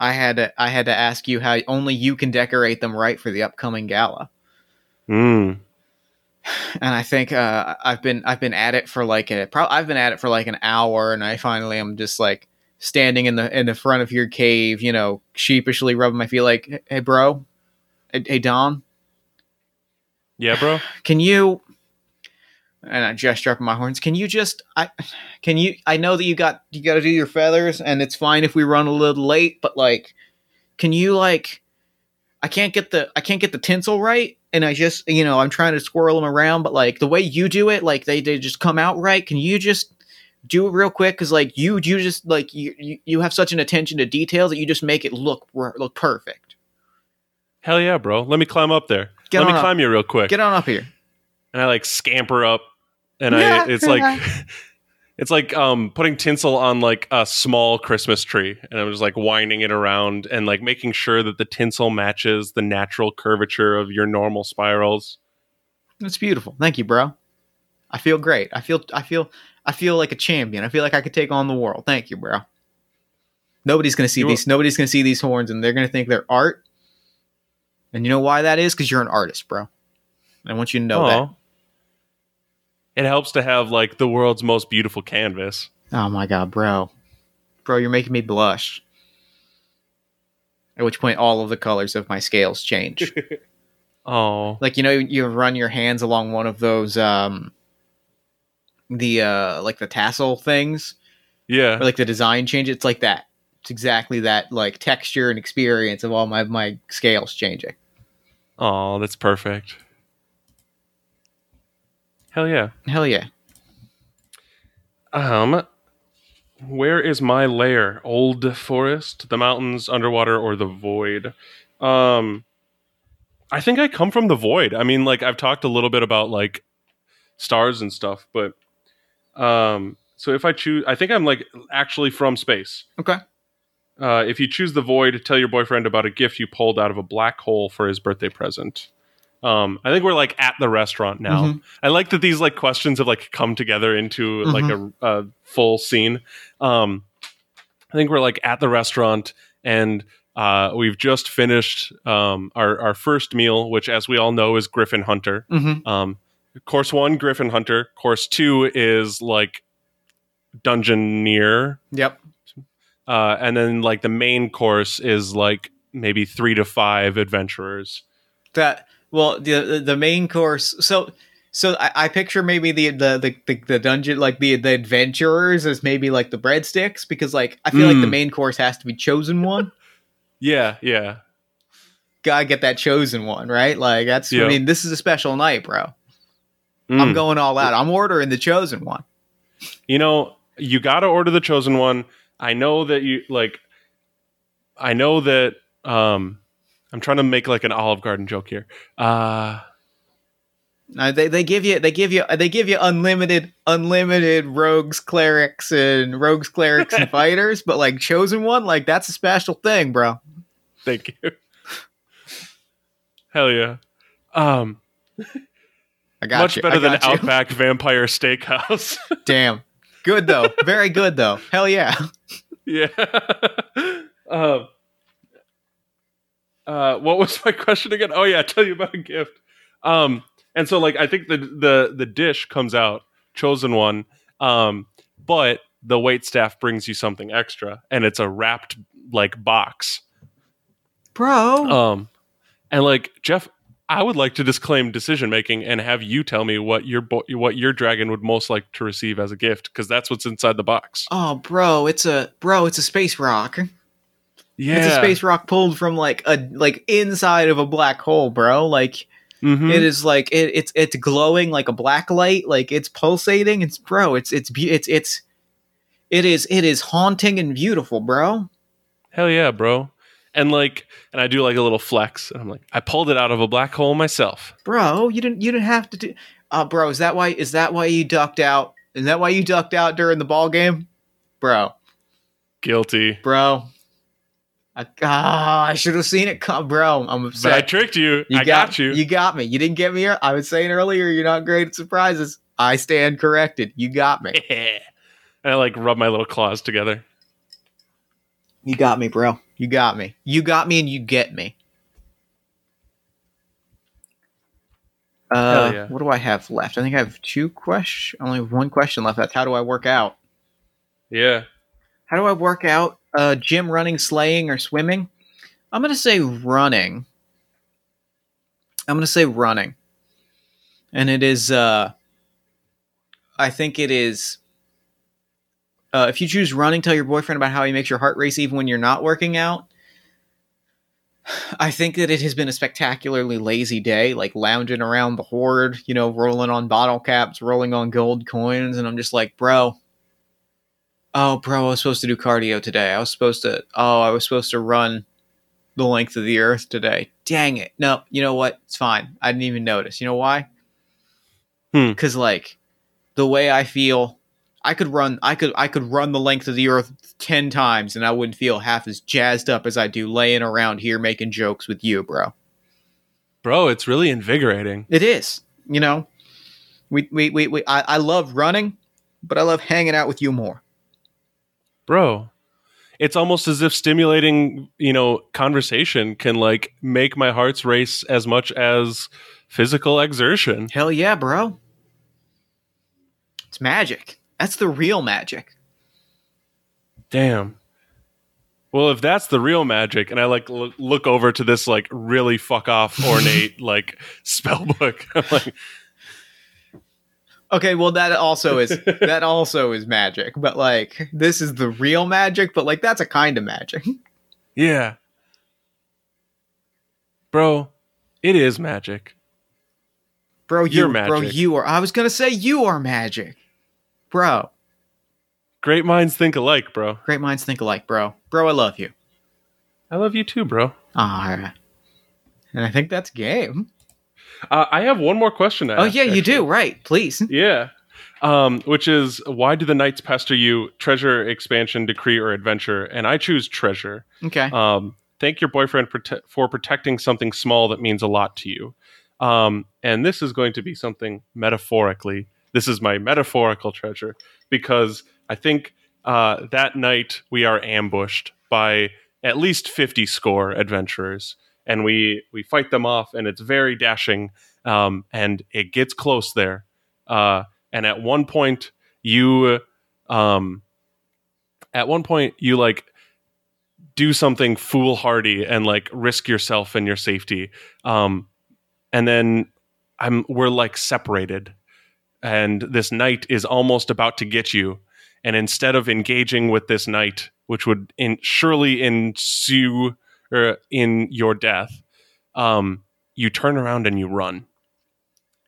I had to I had to ask you how only you can decorate them right for the upcoming gala, Mm. and I think uh, I've been I've been at it for like a pro- I've been at it for like an hour, and I finally am just like standing in the in the front of your cave, you know, sheepishly rubbing my feet, like, hey, bro, hey, hey Don, Yeah, bro. can you and I gesture up my horns. Can you just I can you I know that you got you got to do your feathers and it's fine if we run a little late, but like can you like I can't get the I can't get the tinsel right and I just you know I'm trying to swirl them around but like the way you do it like they they just come out right. Can you just do it real quick cuz like you you just like you, you you have such an attention to detail that you just make it look look perfect. Hell yeah, bro. Let me climb up there. Get Let me up. climb you real quick. Get on up here. and I like scamper up, and I it's like it's like um putting tinsel on like a small Christmas tree, and I'm just like winding it around and like making sure that the tinsel matches the natural curvature of your normal spirals. That's beautiful. Thank you, bro. I feel great. I feel I feel I feel like a champion. I feel like I could take on the world. Thank you, bro. Nobody's gonna see You these. Nobody's gonna see these horns, and they're gonna think they're art. And you know why that is? Because you're an artist, bro. I want you to know Aw. It helps to have like the world's most beautiful canvas. Oh my god, bro, bro, you're making me blush. At which point, all of the colors of my scales change. Oh, like you know you run your hands along one of those um the uh like the tassel things yeah. or like the design change it's like that it's exactly that like texture and experience of all my my scales changing Oh, that's perfect. Hell yeah. hell yeah Um, where is my lair? Old forest, the mountains, underwater, or the void? Um, I think I come from the void. I mean, like I've talked a little bit about like stars and stuff, but um, so if I choose, I think I'm like actually from space. okay Uh, if you choose the void, tell your boyfriend about a gift you pulled out of a black hole for his birthday present. Um, I think we're like at the restaurant now. Mhm. I like that these like questions have like come together into like a, a full scene. Um, I think we're like at the restaurant and uh, we've just finished um, our our first meal, which, as we all know, is Griffin Hunter. mm-hmm. Um, course one, Griffin Hunter. Course two is like Dungeoneer yep uh, and then like the main course is like maybe three to five adventurers. that well the the main course so so I, I picture maybe the, the the the the dungeon like the the adventurers as maybe like the breadsticks because like I feel like the Mm. main course has to be chosen one. Yeah, yeah, Gotta get that chosen one, right? Like that's Yeah. I mean this is a special night, bro. I'm Mm. going all out. I'm ordering the chosen one. You know, you got to order the chosen one. I know that you like. I know that. Um, I'm trying to make like an Olive Garden joke here. Uh, Uh, they they give you they give you they give you unlimited unlimited rogues clerics and rogues clerics and fighters, but like chosen one like that's a special thing, bro. thank you. Hell yeah. Um, I got much you. better I than you. Outback Vampire Steakhouse. Damn, good though. Very good though. Hell yeah. Yeah. um, uh, what was my question again? Oh yeah, tell you about a gift. Um, and so like I think the the the dish comes out chosen one, um, but the wait staff brings you something extra, and it's a wrapped like box. Bro. Um, and like Jeff, I would like to disclaim decision making and have you tell me what your bo- what your dragon would most like to receive as a gift because that's what's inside the box. oh, bro, it's a bro, it's a space rock. Yeah, It's a space rock pulled from like a like inside of a black hole, bro. Like Mhm. it is like it, it's it's glowing like a black light, like it's pulsating. It's bro, it's it's be- it's it's it is it is haunting and beautiful, bro. Hell yeah, bro. And like, and I do like a little flex, and I'm like, I pulled it out of a black hole myself. Bro, you didn't you didn't have to do uh bro, is that why is that why you ducked out? Is that why you ducked out during the ball game? Bro, Guilty. bro. I, ah, I should have seen it come, bro. I'm But upset. I tricked you. You I got, you. You got me. You didn't get me. I was saying earlier, you're not great at surprises. I stand corrected. You got me. and I like rub my little claws together. You got me, bro. You got me. You got me, and you get me. Uh, yeah. what do I have left? I think I have two questions. Only one question left. That's how do I work out? Yeah. How do I work out? Uh, gym, running, slaying, or swimming? I'm gonna say running. I'm gonna say running, and it is. Uh, I think it is. Uh, if you choose running, tell your boyfriend about how he makes your heart race even when you're not working out. I think that it has been a spectacularly lazy day, like lounging around the hoard, you know, rolling on bottle caps, rolling on gold coins, and I'm just like, bro, oh, bro, I was supposed to do cardio today. I was supposed to, oh, I was supposed to run the length of the earth today. Dang it. No, you know what? It's fine. I didn't even notice. You know why? Hmm. Because, like, the way I feel, I could run, I could, I could run the length of the earth 10 times and I wouldn't feel half as jazzed up as I do laying around here making jokes with you, bro. Bro, it's really invigorating. It is. You know, we, we, we, we I, I love running, but I love hanging out with you more. Bro, it's almost as if stimulating, you know, conversation can like make my hearts race as much as physical exertion. Hell yeah, bro. It's magic. That's the real magic. Damn. Well, if that's the real magic, and I like l- look over to this like really fuck off ornate like spell book, I'm like, Okay, well that also is that also is magic, but like this is the real magic, but like that's a kind of magic. yeah, bro, it is magic. Bro, you You're bro, you are I was gonna say you are magic. Bro. Great minds think alike, bro. Great minds think alike, bro. Bro, I love you. I love you too, bro. Alright. And I think that's game. Uh, I have one more question to Oh ask, yeah, you actually. do, right. Please. Yeah. Um, which is why do the knights pester you? Treasure, expansion, decree, or adventure? And I choose treasure. Okay. Um, thank your boyfriend prote- for protecting something small that means a lot to you. Um, and this is going to be something metaphorically. This is my metaphorical treasure because I think uh, that night we are ambushed by at least 50 score adventurers and we we fight them off and it's very dashing um, and it gets close there. Uh, and at one point you um, at one point you like do something foolhardy and like risk yourself and your safety. Um, and then i'm we're like separated and this knight is almost about to get you. And instead of engaging with this knight which would in, surely ensue or in your death um, you turn around and you run.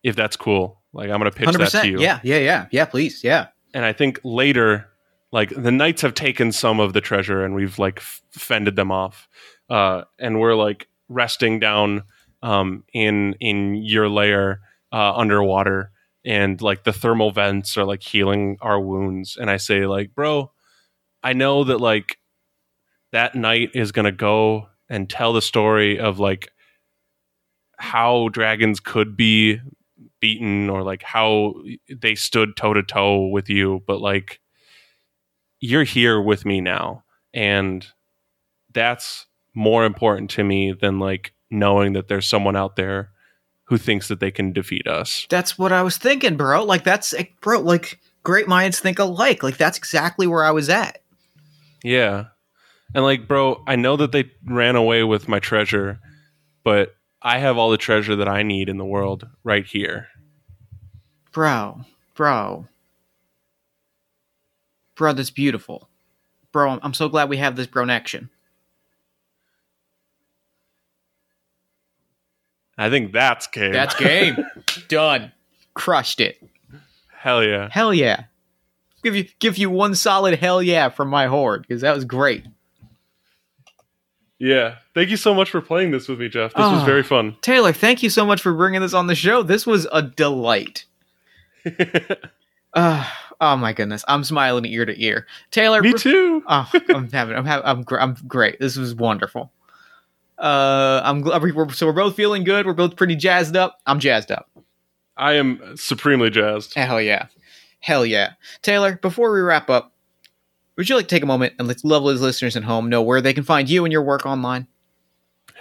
If that's cool. Like i'm gonna pitch that to you. Yeah, yeah, yeah. Yeah, please. Yeah. and I think later, like the knights have taken some of the treasure and we've like fended them off, uh, and we're like resting down um, in in your lair uh, underwater, and like the thermal vents are like healing our wounds. And I say like, bro, I know that like that knight is gonna go and tell the story of like how dragons could be beaten or like how they stood toe to toe with you, but like you're here with me now. And that's more important to me than like knowing that there's someone out there who thinks that they can defeat us. That's what I was thinking, bro. Like that's bro, like great minds think alike. Like that's exactly where I was at. Yeah. And like, bro, I know that they ran away with my treasure, but I have all the treasure that I need in the world right here. Bro, bro. Bro, that's beautiful. Bro, I'm, so glad we have this bronection. I think that's game. That's game. Done. Crushed it. Hell yeah. Hell yeah. Give you give you one solid hell yeah from my hoard because that was great. Yeah. Thank you so much for playing this with me, Jeff. This was Ah. very fun. Taylor, thank you so much for bringing this on the show. This was a delight. Uh, oh my goodness, I'm smiling ear to ear. Taylor, me too. Oh, I'm having, I'm having, I'm, gr- I'm great. This was wonderful. Uh, I'm glad we're, so we're both feeling good. We're both pretty jazzed up. I'm jazzed up. I am supremely jazzed. Hell yeah, hell yeah. Taylor, before we wrap up, would you like to take a moment and let lovely listeners at home know where they can find you and your work online?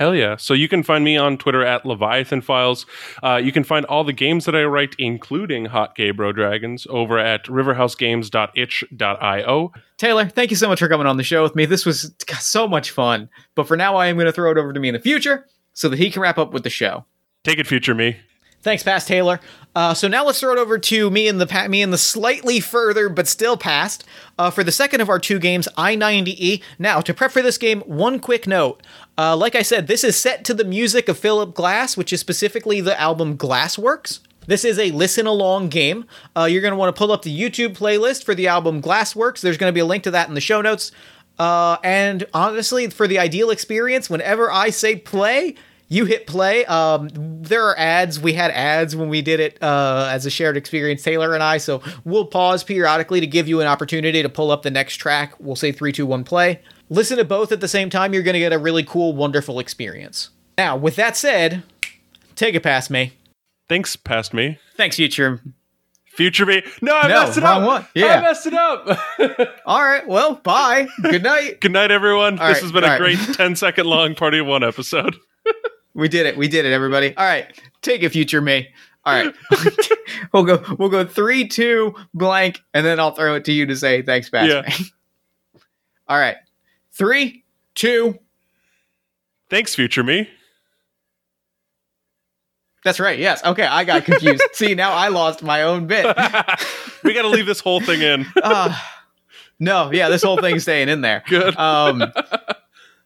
Hell yeah. So you can find me on Twitter at Leviathan Files. Uh, you can find all the games that I write, including Hot Gay Bro Dragons, over at riverhousegames.itch.io. Taylor, thank you so much for coming on the show with me. This was so much fun. But for now, I am going to throw it over to me in the future so that he can wrap up with the show. Take it, future me. Thanks, past Taylor. Uh, so now let's throw it over to me and the me and the slightly further but still past uh, for the second of our two games, I-90E. Now, to prep for this game, one quick note. Uh, like I said, this is set to the music of Philip Glass, which is specifically the album Glassworks. This is a listen along game. Uh, you're going to want to pull up the YouTube playlist for the album Glassworks. There's going to be a link to that in the show notes. Uh, and honestly, for the ideal experience, whenever I say play, you hit play. Um, there are ads. We had ads when we did it uh, as a shared experience, Taylor and I. So we'll pause periodically to give you an opportunity to pull up the next track. We'll say three, two, one, play. Listen to both at the same time. You're going to get a really cool, wonderful experience. Now, with that said, take it past me. Thanks, past me. Thanks, future. Future me. No, I No, messed it up. one. Yeah. I messed it up. All right. Well, bye. Good night. Good night, everyone. All this right, has been a right. great 10 second long Party of One episode. We did it. We did it, everybody. All right. Take a future me. All right. we'll go we'll go three, two, blank, and then I'll throw it to you to say thanks, past Yeah. All right. Three, two. Thanks, future me. That's right. Yes. Okay. I got confused. See, now I lost my own bit. we got to leave this whole thing in. Uh, no, yeah, this whole thing's staying in there. Good. Um,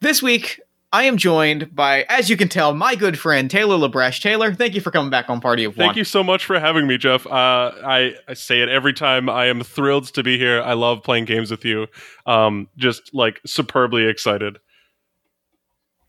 this week, I am joined by, as you can tell, my good friend Taylor LeBreche. Taylor, thank you for coming back on Party of One. Thank you so much for having me, Jeff. Uh, I, I say it every time. I am thrilled to be here. I love playing games with you. Um, just like superbly excited.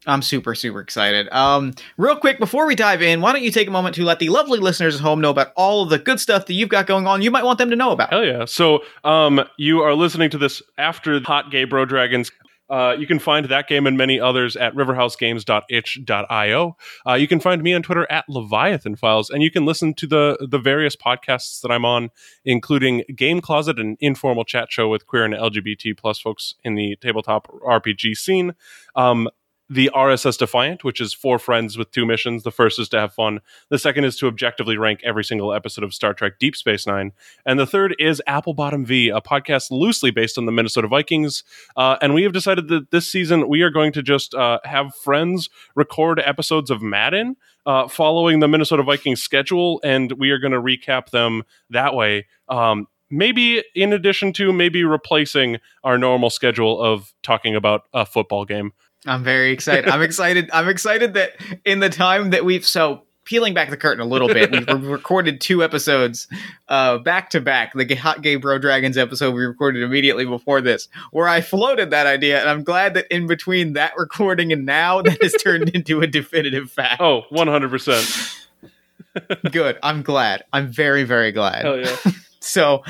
I'm super, super excited. Um, real quick, before we dive in, why don't you take a moment to let the lovely listeners at home know about all of the good stuff that you've got going on you might want them to know about? Hell yeah. So um, you are listening to this after Hot Gay Bro Dragons. Uh, you can find that game and many others at riverhousegames.itch.io. Uh, you can find me on Twitter at Leviathan Files, and you can listen to the the various podcasts that I'm on, including Game Closet, an informal chat show with queer and LGBT plus folks in the tabletop RPG scene. Um, the RSS Defiant, which is four friends with two missions. The first is to have fun. The second is to objectively rank every single episode of Star Trek Deep Space Nine. And the third is Apple Bottom V, a podcast loosely based on the Minnesota Vikings. Uh, and we have decided that this season we are going to just uh, have friends record episodes of Madden uh, following the Minnesota Vikings schedule, and we are going to recap them that way. Um, maybe in addition to maybe replacing our normal schedule of talking about a football game. I'm very excited. I'm excited. I'm excited that in the time that we've so peeling back the curtain a little bit, we've re- recorded two episodes uh, back to back. The Hot Gay Bro Dragons episode we recorded immediately before this, where I floated that idea, and I'm glad that in between that recording and now, that has turned into a definitive fact. Oh, 100%. Good. I'm glad. I'm very, very glad. Hell yeah. So.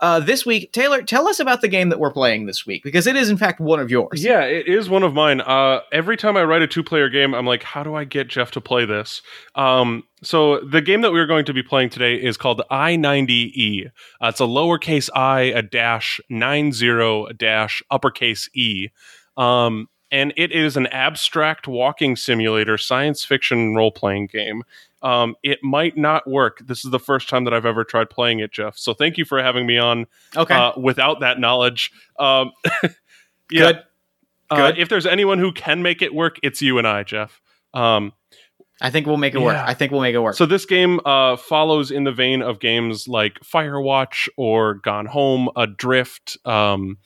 Uh, this week, Taylor, tell us about the game that we're playing this week because it is, in fact, one of yours. Yeah, it is one of mine. Uh, every time I write a two player game, I'm like, how do I get Jeff to play this? Um, so the game that we're going to be playing today is called I90E. Uh, it's a lowercase i, a dash, 90 dash, uppercase E. Um, and it is an abstract walking simulator science fiction role playing game. Um, it might not work. This is the first time that I've ever tried playing it, Jeff. So thank you for having me on Okay. uh, without that knowledge. Um, yeah, Good. uh, Good. if there's anyone who can make it work, it's you and I, Jeff. Um, I think we'll make it work. I think we'll make it work. so this game uh, follows in the vein of games like Firewatch or Gone Home, Adrift. Um,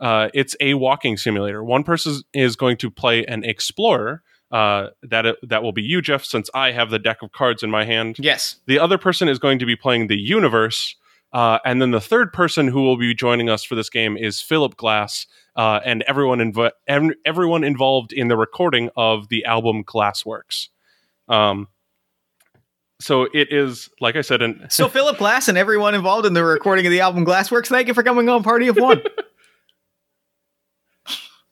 uh, it's a walking simulator. One person is going to play an explorer. Uh, that that will be you, Jeff, since I have the deck of cards in my hand. yes. The other person is going to be playing the universe. Uh, and then the third person who will be joining us for this game is Philip Glass, uh, and everyone inv- ev- everyone involved in the recording of the album Glassworks. Um, so it is, like I said, an So Philip Glass and everyone involved in the recording of the album Glassworks, thank you for coming on Party of One.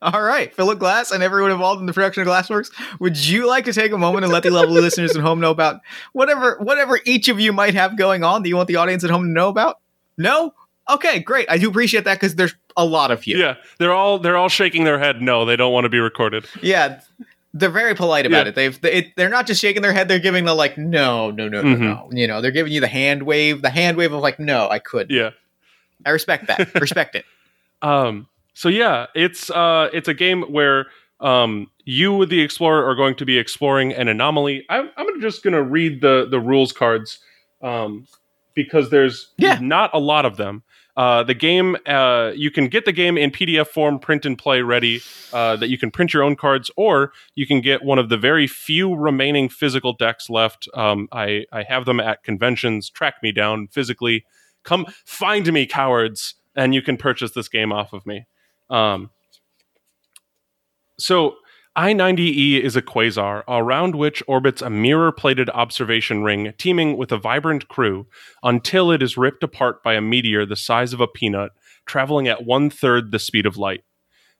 All right, Philip Glass and everyone involved in the production of Glassworks, would you like to take a moment and let the lovely listeners at home know about whatever whatever each of you might have going on that you want the audience at home to know about? No? Okay, great. I do appreciate that because there's a lot of you. Yeah, they're all they're all shaking their head. No, they don't want to be recorded. Yeah, they're very polite about Yeah. it. They've they, they're not just shaking their head; they're giving the like, no, no, no, no, Mhm. no. You know, they're giving you the hand wave, the hand wave of like, no, I could. Yeah. I respect that. respect it. Um. So yeah, it's uh, it's a game where um, you, the explorer, are going to be exploring an anomaly. I'm, I'm just going to read the the rules cards, um, because there's Yeah. not a lot of them. Uh, the game, uh, you can get the game in PDF form, print and play ready. Uh, that you can print your own cards, or you can get one of the very few remaining physical decks left. Um, I I have them at conventions. Track me down physically. Come find me, cowards, and you can purchase this game off of me. Um, so I 90E is a quasar around which orbits a mirror plated observation ring teeming with a vibrant crew until it is ripped apart by a meteor the size of a peanut, traveling at one third the speed of light.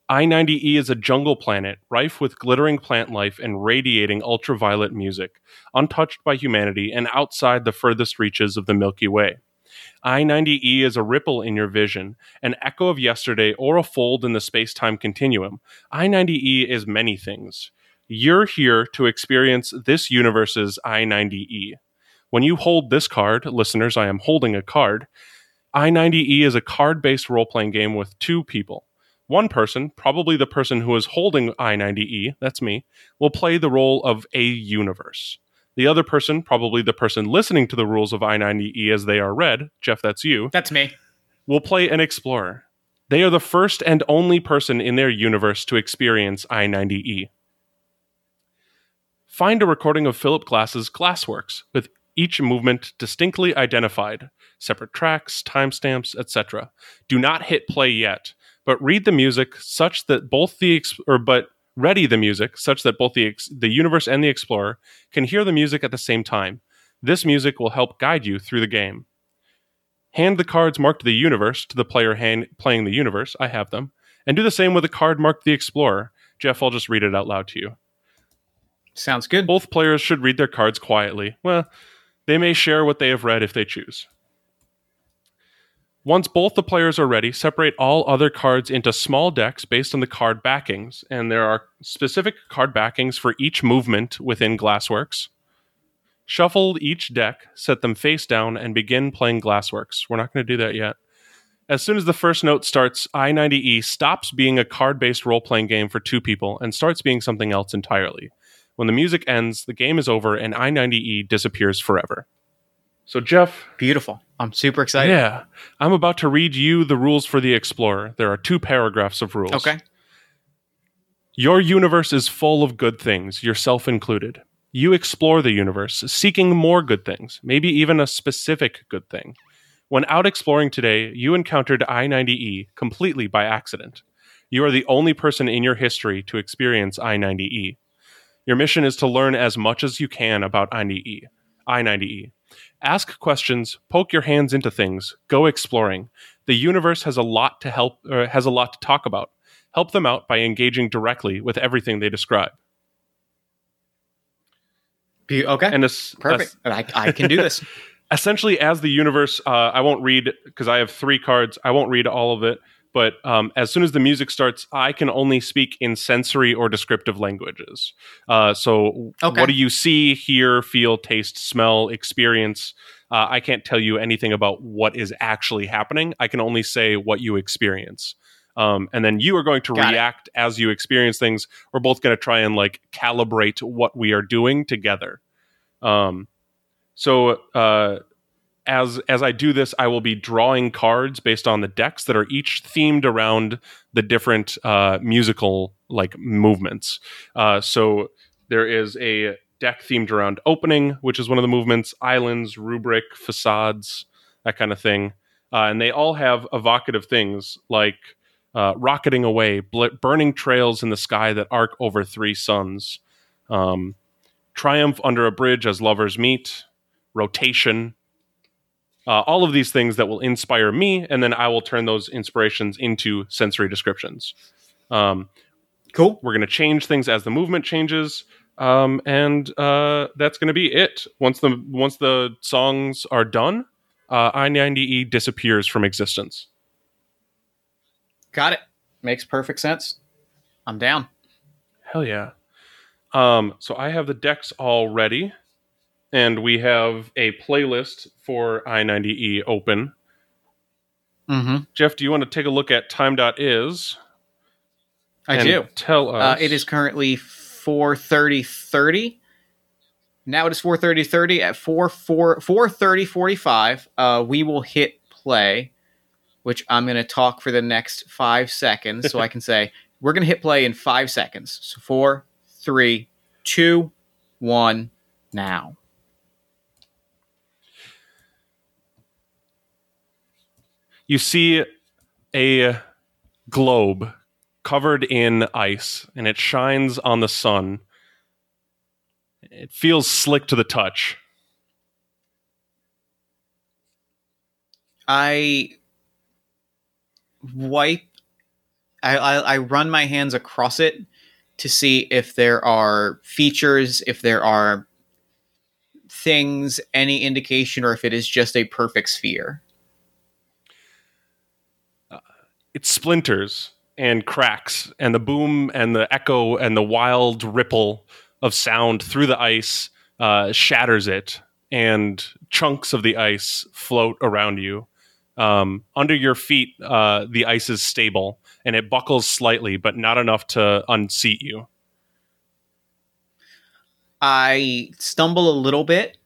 I 90E is a jungle planet rife with glittering plant life and radiating ultraviolet music, untouched by humanity and outside the furthest reaches of the Milky Way. I 90E is a ripple in your vision, an echo of yesterday, or a fold in the space time continuum. I 90E is many things. You're here to experience this universe's I 90E. When you hold this card, listeners, I am holding a card. I 90E is a card based role playing game with two people. One person, probably the person who is holding I 90E, that's me, will play the role of a universe. The other person, probably the person listening to the rules of I 90E as they are read, Jeff, that's you, That's me. will play an explorer. They are the first and only person in their universe to experience I 90E. Find a recording of Philip Glass's Glassworks with each movement distinctly identified, separate tracks, timestamps, etc. Do not hit play yet, but read the music such that both the ex- or but ready the music such that both the ex- the universe and the explorer can hear the music at the same time. This music will help guide you through the game. Hand the cards marked the universe to the player hand, playing the universe. I have them. And do the same with the card marked the explorer. Jeff, I'll just read it out loud to you. Sounds good. Both players should read their cards quietly. Well, they may share what they have read if they choose. Once both the players are ready, separate all other cards into small decks based on the card backings, and there are specific card backings for each movement within Glassworks. Shuffle each deck, set them face down, and begin playing Glassworks. We're not going to do that yet. As soon as the first note starts, I 90E stops being a card based role playing game for two people and starts being something else entirely. When the music ends, the game is over and I 90E disappears forever. So, Jeff, Beautiful. I'm super excited. yeah, I'm about to read you the rules for the Explorer. There are two paragraphs of rules. Okay. Your universe is full of good things, yourself included. You explore the universe, seeking more good things, maybe even a specific good thing. When out exploring today, you encountered I 90E completely by accident. You are the only person in your history to experience I 90E. Your mission is to learn as much as you can about I 90E. I 90E. Ask questions, poke your hands into things, go exploring. The universe has a lot to help, or has a lot to talk about. Help them out by engaging directly with everything they describe. Be- okay. And es- Perfect. I, I can do this. essentially as the universe uh, i won't read because i have three cards i won't read all of it but um, as soon as the music starts i can only speak in sensory or descriptive languages. Uh, so Okay. what do you see hear feel taste smell experience? Uh, i can't tell you anything about what is actually happening. I can only say what you experience. Um, and then you are going to Got it. react as you experience things. We're both going to try and like calibrate what we are doing together. Um, so uh, as as I do this, I will be drawing cards based on the decks that are each themed around the different uh, musical like movements. Uh, so there is a deck themed around opening, which is one of the movements, islands, rubric, facades, that kind of thing, uh, and they all have evocative things like uh, rocketing away, bl- burning trails in the sky that arc over three suns. Um, triumph under a bridge as lovers meet, rotation, uh, all of these things that will inspire me, and then I will turn those inspirations into sensory descriptions. Um, Cool. we're going to change things as the movement changes, um, and uh, that's going to be it. Once the once the songs are done, uh, I ninety E disappears from existence. Got it. Makes perfect sense. I'm down. Hell yeah. Um, so I have the decks all ready, and we have a playlist for i90e open. Mm-hmm. Jeff, do you want to take a look at time.is? I do. Tell us. Uh, it is currently 4:30:30. Now it is 4:30:30 at 4 4 4:30:45. Uh, we will hit play, which I'm going to talk for the next five seconds, so I can say we're going to hit play in five seconds. So four, three, two, one, now. You see a globe covered in ice and it shines on the sun. It feels slick to the touch. I wipe. I, I, I run my hands across it to see if there are features, if there are things, any indication, or if it is just a perfect sphere. It splinters and cracks, and the boom and the echo and the wild ripple of sound through the ice uh, shatters it, and chunks of the ice float around you. Um, under your feet, uh, the ice is stable and it buckles slightly, but not enough to unseat you. I stumble a little bit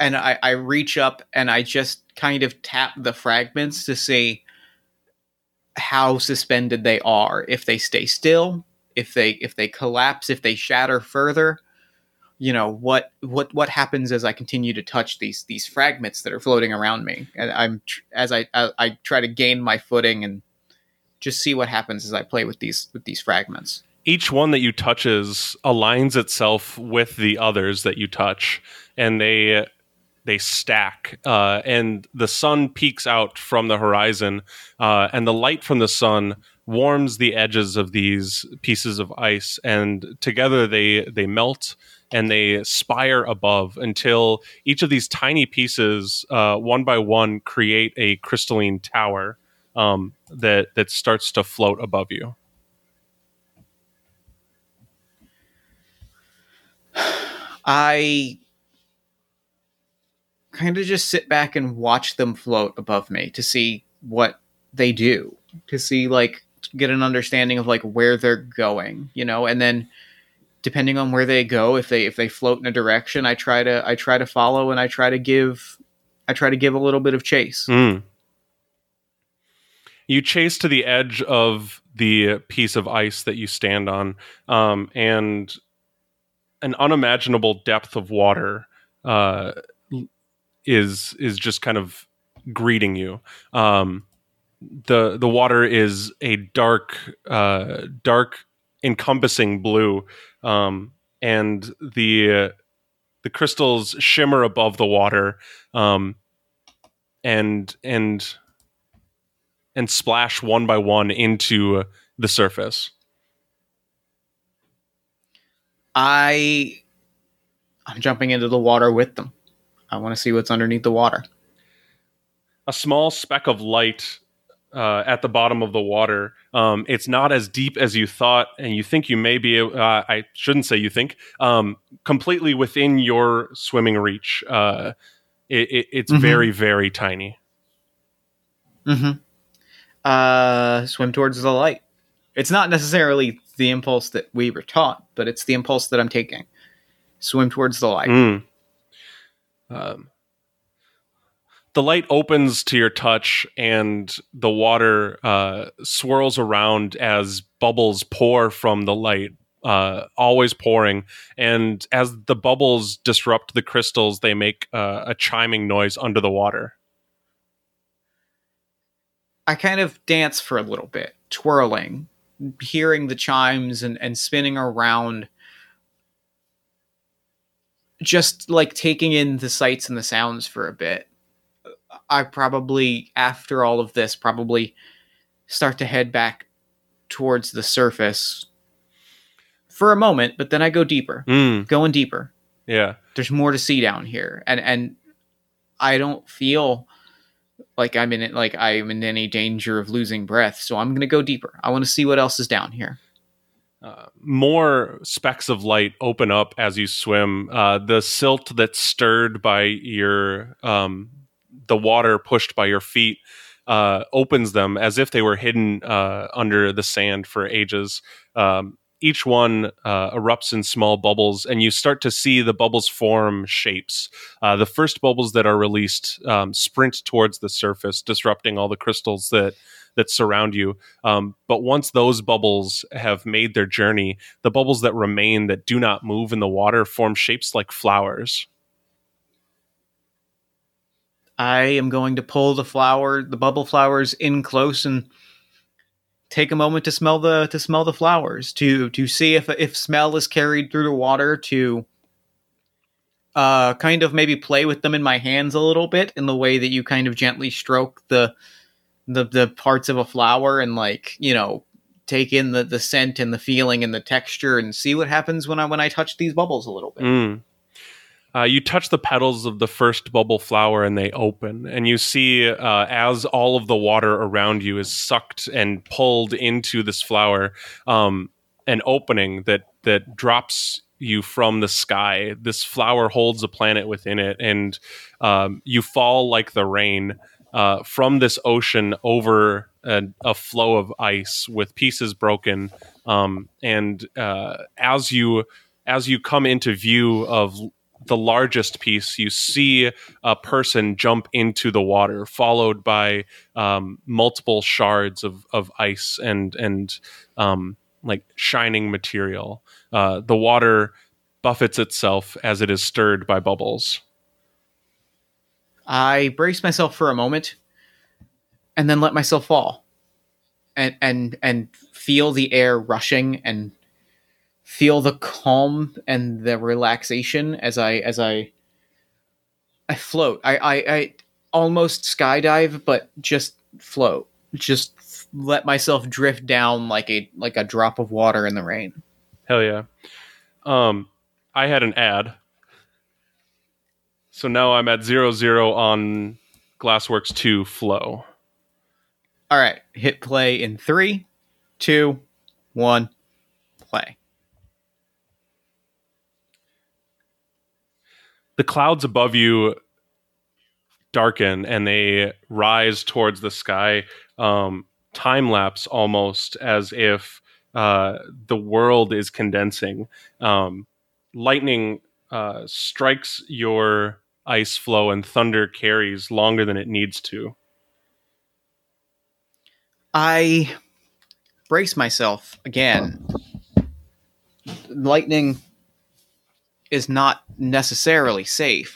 and I, I reach up and I just kind of tap the fragments to see how suspended they are. If they stay still, if they if they collapse, if they shatter further, you know what what what happens as I continue to touch these these fragments that are floating around me, and I'm tr- as I, I I try to gain my footing and just see what happens as I play with these with these fragments. Each one that you touches aligns itself with the others that you touch, and they they stack. Uh, and the sun peeks out from the horizon, uh, and the light from the sun warms the edges of these pieces of ice, and together they they melt and they spire above until each of these tiny pieces, uh, one by one, create a crystalline tower um, that that starts to float above you. I kind of just sit back and watch them float above me to see what they do, to see like get an understanding of like where they're going, you know, and then depending on where they go, if they if they float in a direction, I try to I try to follow and I try to give I try to give a little bit of chase. Mm. You chase to the edge of the piece of ice that you stand on, um, and an unimaginable depth of water uh, is is just kind of greeting you. Um, the The water is a dark, uh, dark, encompassing blue, um, and the uh, the crystals shimmer above the water, um, and and and splash one by one into the surface. I I'm jumping into the water with them. I want to see what's underneath the water. A small speck of light uh, at the bottom of the water. Um, it's not as deep as you thought, and you think you may be. Uh, I shouldn't say you think. Um, completely within your swimming reach. Uh, it, it, it's Mhm. very very tiny. Mm-hmm. Uh, swim towards the light. It's not necessarily the impulse that we were taught, but it's the impulse that I'm taking. Swim towards the light. Mm. Um, the light opens to your touch, and the water uh, swirls around as bubbles pour from the light, uh, always pouring. And as the bubbles disrupt the crystals, they make uh, a chiming noise under the water. I kind of dance for a little bit, twirling, hearing the chimes and, and spinning around, just like taking in the sights and the sounds for a bit. I probably, after all of this, probably start to head back towards the surface for a moment, but then I go deeper, Mm, going deeper. yeah. There's more to see down here, and and I don't feel like I'm in it, like I'm in any danger of losing breath. So I'm gonna go deeper. I want to see what else is down here. Uh, more specks of light open up as you swim. Uh, the silt that's stirred by your um, the water pushed by your feet uh, opens them as if they were hidden uh, under the sand for ages. Um, each one uh, erupts in small bubbles, and you start to see the bubbles form shapes. Uh, the first bubbles that are released um, sprint towards the surface, disrupting all the crystals that that surround you. Um, but once those bubbles have made their journey, the bubbles that remain that do not move in the water form shapes like flowers. I am going to pull the flower, the bubble flowers, in close and take a moment to smell the to smell the flowers to to see if if smell is carried through the water to uh kind of maybe play with them in my hands a little bit in the way that you kind of gently stroke the the the parts of a flower and like you know take in the the scent and the feeling and the texture and see what happens when I when I touch these bubbles a little bit. Mm. Uh, you touch the petals of the first bubble flower and they open, and you see uh, as all of the water around you is sucked and pulled into this flower, um, an opening that that drops you from the sky. This flower holds a planet within it, and um, you fall like the rain uh, from this ocean over a, a, floe of ice with pieces broken. Um, and uh, as you as you come into view of the largest piece, you see a person jump into the water, followed by um, multiple shards of, of ice and and um, like shining material. Uh, the water buffets itself as it is stirred by bubbles. I brace myself for a moment, and then let myself fall, and and and feel the air rushing and feel the calm and the relaxation as I as I I float. I I, I almost skydive, but just float. Just let myself drift down like a like a drop of water in the rain. Hell yeah. Um I had an ad. So now I'm at zero zero on Glassworks 2 Floe. All right, hit play in three, two, one, play. the clouds above you darken and they rise towards the sky um, time lapse almost as if uh, the world is condensing um, lightning uh, strikes your ice floe and thunder carries longer than it needs to i brace myself again lightning is not necessarily safe.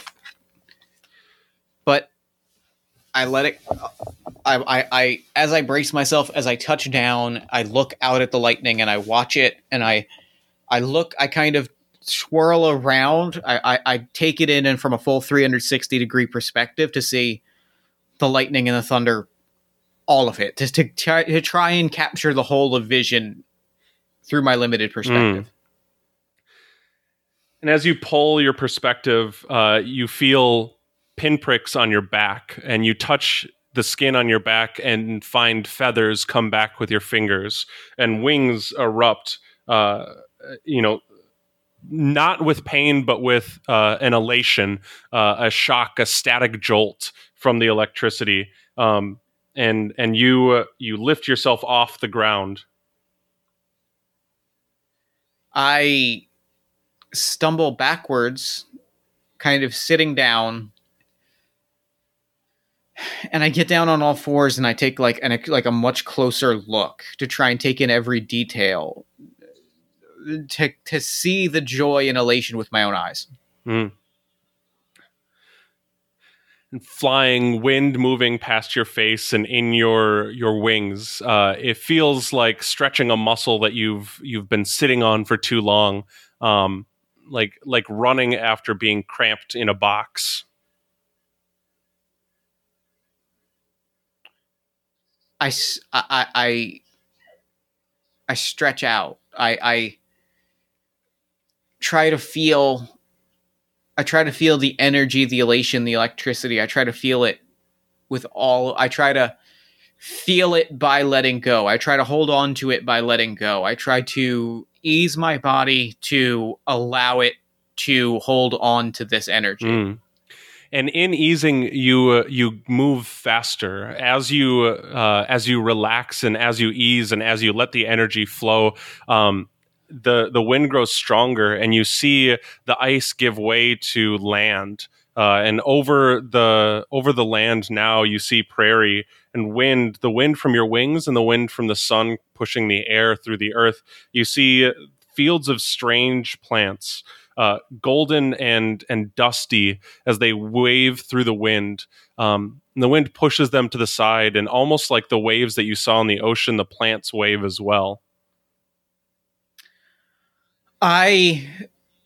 But I let it. I, I, I, as I brace myself, as I touch down, I look out at the lightning and I watch it, and I, I look, I kind of swirl around. I, I, I take it in and from a full 360 degree perspective to see the lightning and the thunder, all of it, just to, to, to try and capture the whole of vision through my limited perspective. Mm. And as you pull your perspective, uh, you feel pinpricks on your back, and you touch the skin on your back and find feathers come back with your fingers, and wings erupt. Uh, you know, not with pain, but with uh, an elation, uh, a shock, a static jolt from the electricity, um, and and you uh, you lift yourself off the ground. I stumble backwards, kind of sitting down. And I get down on all fours and I take like an like a much closer look to try and take in every detail to to see the joy and elation with my own eyes. Mm. And flying wind moving past your face and in your your wings, uh, it feels like stretching a muscle that you've you've been sitting on for too long. Um, like like running after being cramped in a box. I, I, I, I stretch out. I, I try to feel. I try to feel the energy, the elation, the electricity. I try to feel it with all I try to feel it by letting go. I try to hold on to it by letting go. I try to ease my body to allow it to hold on to this energy. Mm. And in easing, you uh, you move faster as you uh, as you relax and as you ease and as you let the energy flow. Um, the the wind grows stronger, and you see the ice give way to land. Uh, and over the over the land now, you see prairie and wind. The wind from your wings and the wind from the sun pushing the air through the earth. You see fields of strange plants uh, golden and and dusty as they wave through the wind. Um, the wind pushes them to the side, and almost like the waves that you saw in the ocean, the plants wave as well. I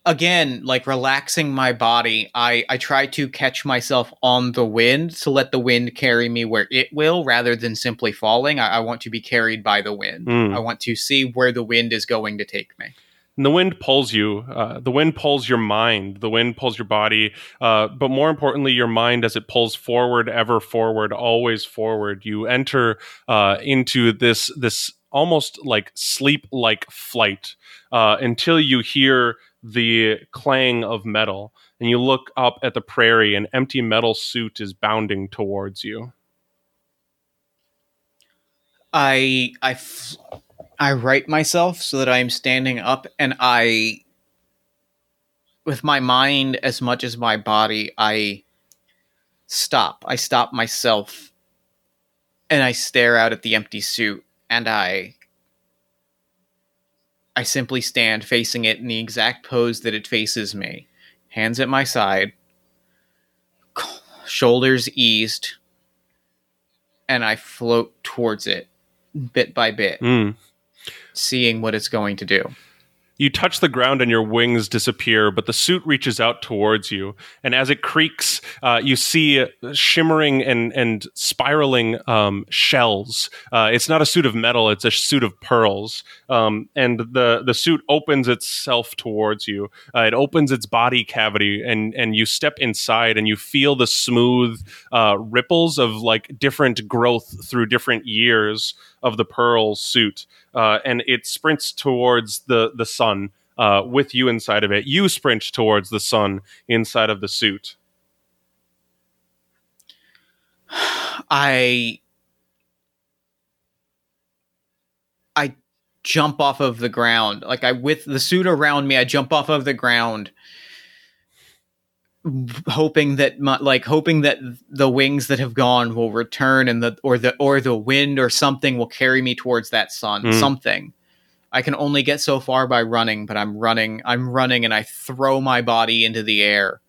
again like relaxing my body i i try to catch myself on the wind to let the wind carry me where it will rather than simply falling i, I want to be carried by the wind Mm. i want to see where the wind is going to take me And the wind pulls you. Uh, the wind pulls your mind. The wind pulls your body. Uh, but more importantly, your mind as it pulls forward, ever forward, always forward. You enter uh, into this this almost like sleep like flight uh, until you hear the clang of metal, and you look up at the prairie. An empty metal suit is bounding towards you. I I f- I right myself so that I am standing up and I with my mind as much as my body I stop. I stop myself and I stare out at the empty suit and I I simply stand facing it in the exact pose that it faces me. Hands at my side, shoulders eased, and I float towards it bit by bit, Mm. seeing what it's going to do. You touch the ground and your wings disappear, but the suit reaches out towards you. And as it creaks, uh, you see shimmering and, and spiraling um, shells. Uh, it's not a suit of metal, it's a suit of pearls. Um, and the, the suit opens itself towards you. Uh, it opens its body cavity, and, and you step inside and you feel the smooth uh, ripples of like different growth through different years of the pearl suit. Uh, and it sprints towards the, the sun uh, with you inside of it. You sprint towards the sun inside of the suit. I I jump off of the ground. Like I with the suit around me, I jump off of the ground hoping that my, like hoping that the wings that have gone will return and the or the or the wind or something will carry me towards that sun Mm. something i can only get so far by running but i'm running i'm running and i throw my body into the air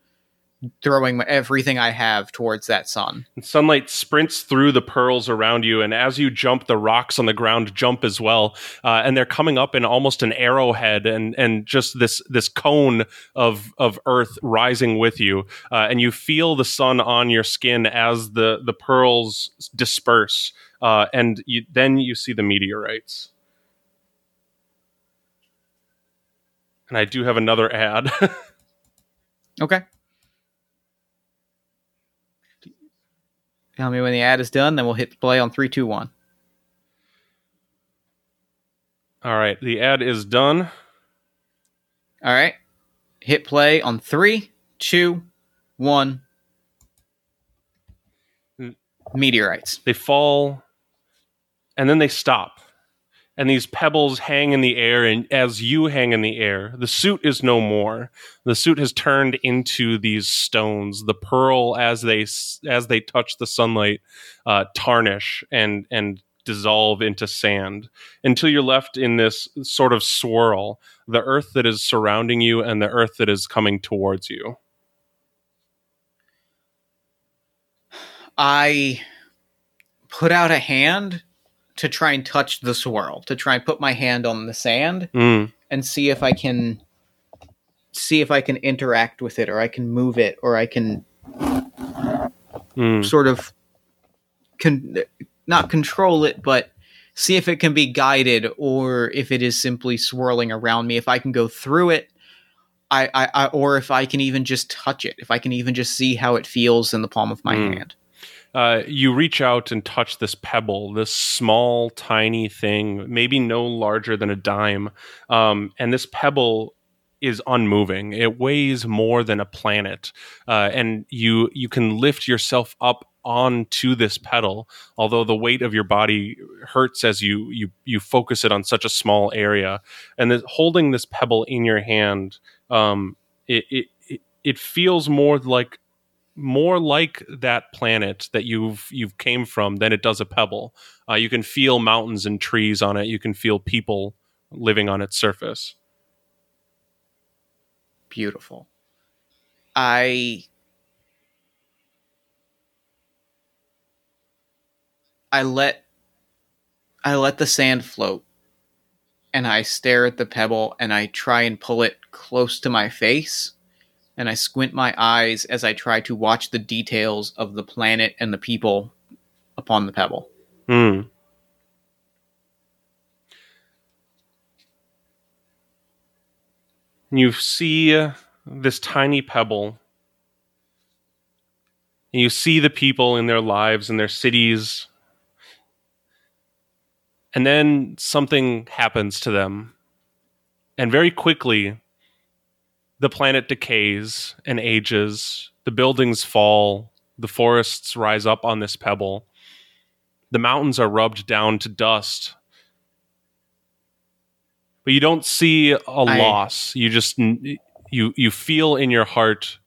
throwing everything i have towards that sun And sunlight sprints through the pearls around you, and as you jump, the rocks on the ground jump as well, uh, and they're coming up in almost an arrowhead, and and just this this cone of of earth rising with you, uh, and you feel the sun on your skin as the the pearls disperse, uh, and you, then you see the meteorites. And I do have another ad. Okay. Tell me when the ad is done, then we'll hit play on three, two, one. All right, the ad is done. All right. Hit play on three, two, one. Mm. Meteorites. they fall and then they stop and these pebbles hang in the air and as you hang in the air the suit is no more. The suit has turned into these stones. The pearl as they as they touch the sunlight uh, tarnish and and dissolve into sand. Until you're left in this sort of swirl the earth that is surrounding you and the earth that is coming towards you. I put out a hand to try and touch the swirl, to try and put my hand on the sand Mm, and see if I can see if I can interact with it or I can move it or I can mm. sort of not control it but see if it can be guided or if it is simply swirling around me if i can go through it I, I, I or if i can even just touch it if i can even just see how it feels in the palm of my Hmm. hand uh, you reach out and touch this pebble, this small, tiny thing, maybe no larger than a dime. Um, and this pebble is unmoving. It weighs more than a planet, uh, and you you can lift yourself up onto this pedal. Although the weight of your body hurts as you you you focus it on such a small area, and the, holding this pebble in your hand, um, it it it feels more like more like that planet that you've you've came from than it does a pebble. Uh, you can feel mountains and trees on it. You can feel people living on its surface. Beautiful. I I let I let the sand float and I stare at the pebble and I try and pull it close to my face and I squint my eyes as I try to watch the details of the planet and the people upon the pebble. Hmm. You see this tiny pebble. And you see the people in their lives and their cities. And then something happens to them. And very quickly, the planet decays and ages, the buildings fall, the forests rise up on this pebble, the mountains are rubbed down to dust. But you don't see a I- loss. You just you you feel in your heart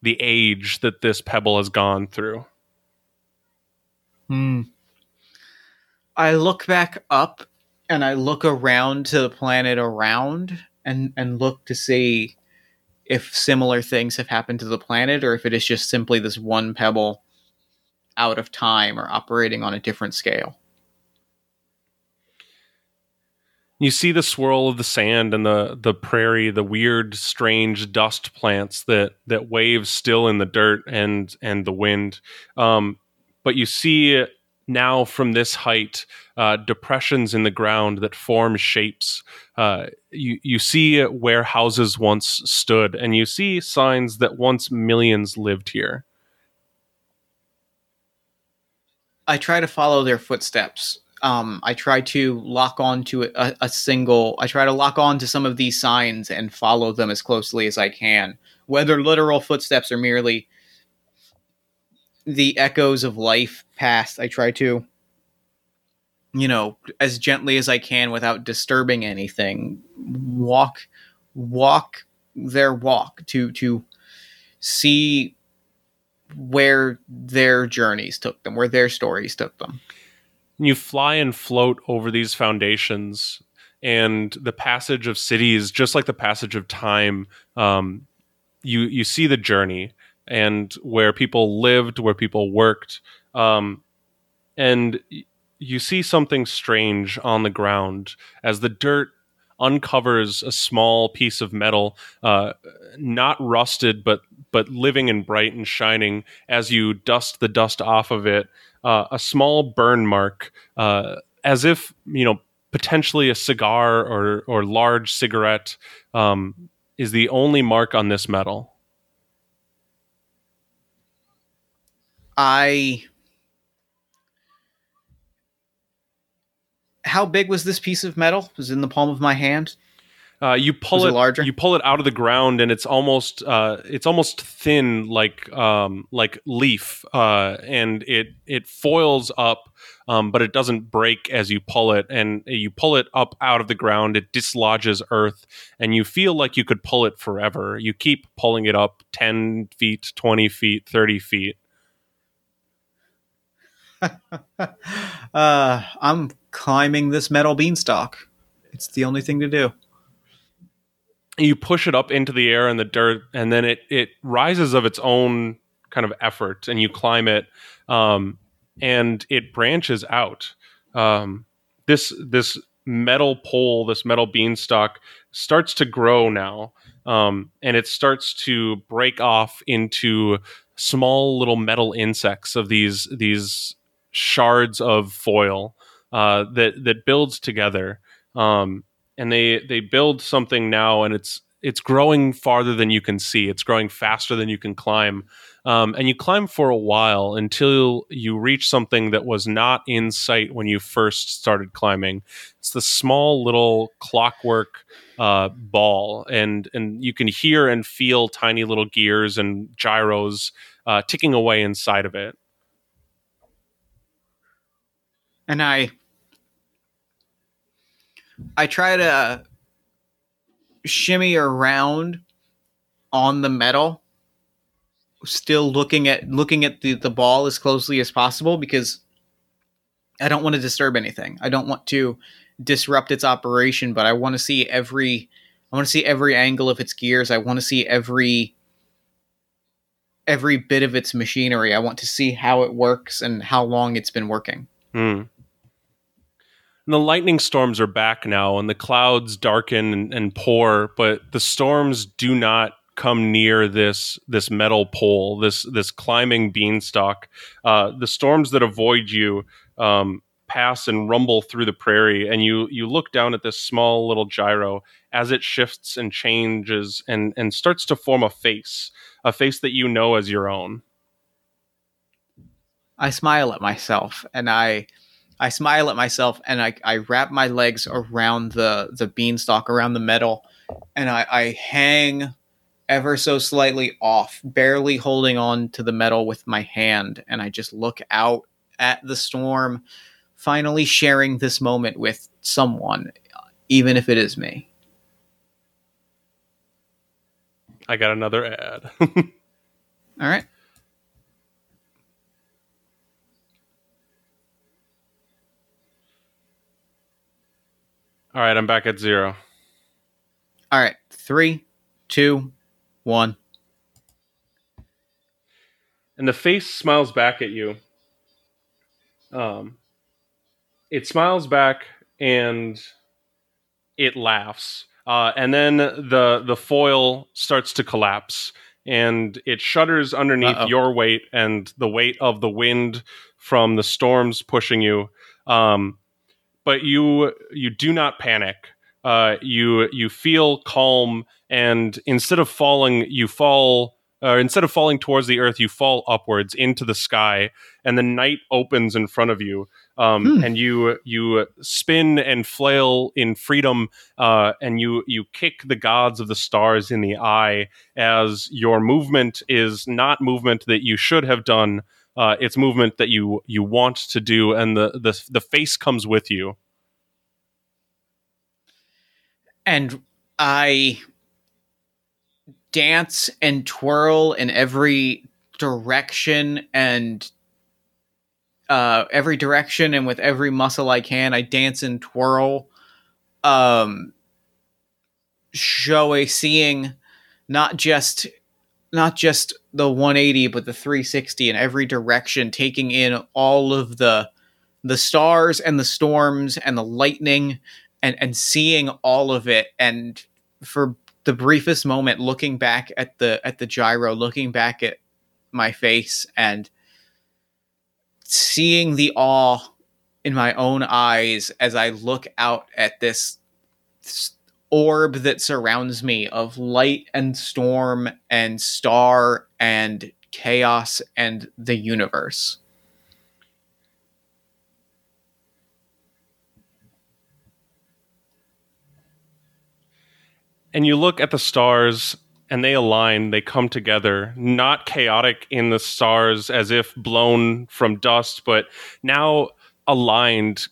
the age that this pebble has gone through. Hmm. I look back up and I look around to the planet around and and look to see if similar things have happened to the planet or if it is just simply this one pebble out of time or operating on a different scale. You see the swirl of the sand and the the prairie, the weird, strange dust plants that that wave still in the dirt and and the wind. Um, but you see now from this height uh, depressions in the ground that form shapes. Uh, you you see where houses once stood, and you see signs that once millions lived here. I try to follow their footsteps. Um, I try to lock on to a, a single. I try to lock on to some of these signs and follow them as closely as I can, whether literal footsteps or merely the echoes of life past. I try to, you know, as gently as I can without disturbing anything, walk, walk their walk to to see where their journeys took them, where their stories took them. you fly and float over these foundations and the passage of cities just like the passage of time um, you you see the journey and where people lived where people worked um, and you see something strange on the ground as the dirt uncovers a small piece of metal uh, not rusted but but living and bright and shining as you dust the dust off of it uh, a small burn mark, uh, as if you know potentially a cigar or or large cigarette um, is the only mark on this metal. I. How big was this piece of metal? It was in the palm of my hand. Uh, you pull it it, larger? you pull it out of the ground, and it's almost uh, it's almost thin, like um, like leaf, uh, and it it foils up, um, but it doesn't break as you pull it. And you pull it up out of the ground, it dislodges earth, and you feel like you could pull it forever. You keep pulling it up ten feet, twenty feet, thirty feet. uh, I'm climbing this metal beanstalk. It's the only thing to do. you push it up into the air and the dirt and then it it rises of its own kind of effort and you climb it um, and it branches out um, this this metal pole this metal beanstalk starts to grow now um, and it starts to break off into small little metal insects of these these shards of foil uh, that that builds together um, and they they build something now and it's it's growing farther than you can see. It's growing faster than you can climb. Um, and you climb for a while until you reach something that was not in sight when you first started climbing. It's the small little clockwork uh, ball, and and you can hear and feel tiny little gears and gyros uh, ticking away inside of it. And I I try to shimmy around on the metal still looking at looking at the, the ball as closely as possible because I don't want to disturb anything. I don't want to disrupt its operation, but I want to see every I want to see every angle of its gears. I want to see every every bit of its machinery. I want to see how it works and how long it's been working. Hmm. And the lightning storms are back now, and the clouds darken and, and pour, but the storms do not come near this this metal pole, this this climbing beanstalk. Uh, the storms that avoid you um, pass and rumble through the prairie, and you you look down at this small little gyro as it shifts and changes and and starts to form a face, a face that you know as your own. I smile at myself, and I I smile at myself and I, I wrap my legs around the, the beanstalk, around the metal, and I, I hang ever so slightly off, barely holding on to the metal with my hand. And I just look out at the storm, finally sharing this moment with someone, even if it is me. I got another ad. All right. All right, I'm back at zero. All right. Three, two, one. And the face smiles back at you. Um, it smiles back and it laughs. Uh, and then the the foil starts to collapse and it shudders underneath Uh-oh. your weight and the weight of the wind from the storms pushing you. Um, but you you do not panic. Uh, you you feel calm, and instead of falling, you fall. Uh, instead of falling towards the earth, you fall upwards into the sky, and the night opens in front of you. Um, hmm. And you you spin and flail in freedom, uh, and you you kick the gods of the stars in the eye as your movement is not movement that you should have done, uh, it's movement that you you want to do, and the the the face comes with you. And I dance and twirl in every direction and uh, every direction and with every muscle I can. I dance and twirl. Um, show a seeing not just not just the 180 but the 360 in every direction taking in all of the the stars and the storms and the lightning and and seeing all of it. And for the briefest moment looking back at the at the gyro looking back at my face and seeing the awe in my own eyes as I look out at this orb that surrounds me of light and storm and star and chaos and the universe. And you look at the stars and they align, they come together, not chaotic in the stars as if blown from dust, but now aligned,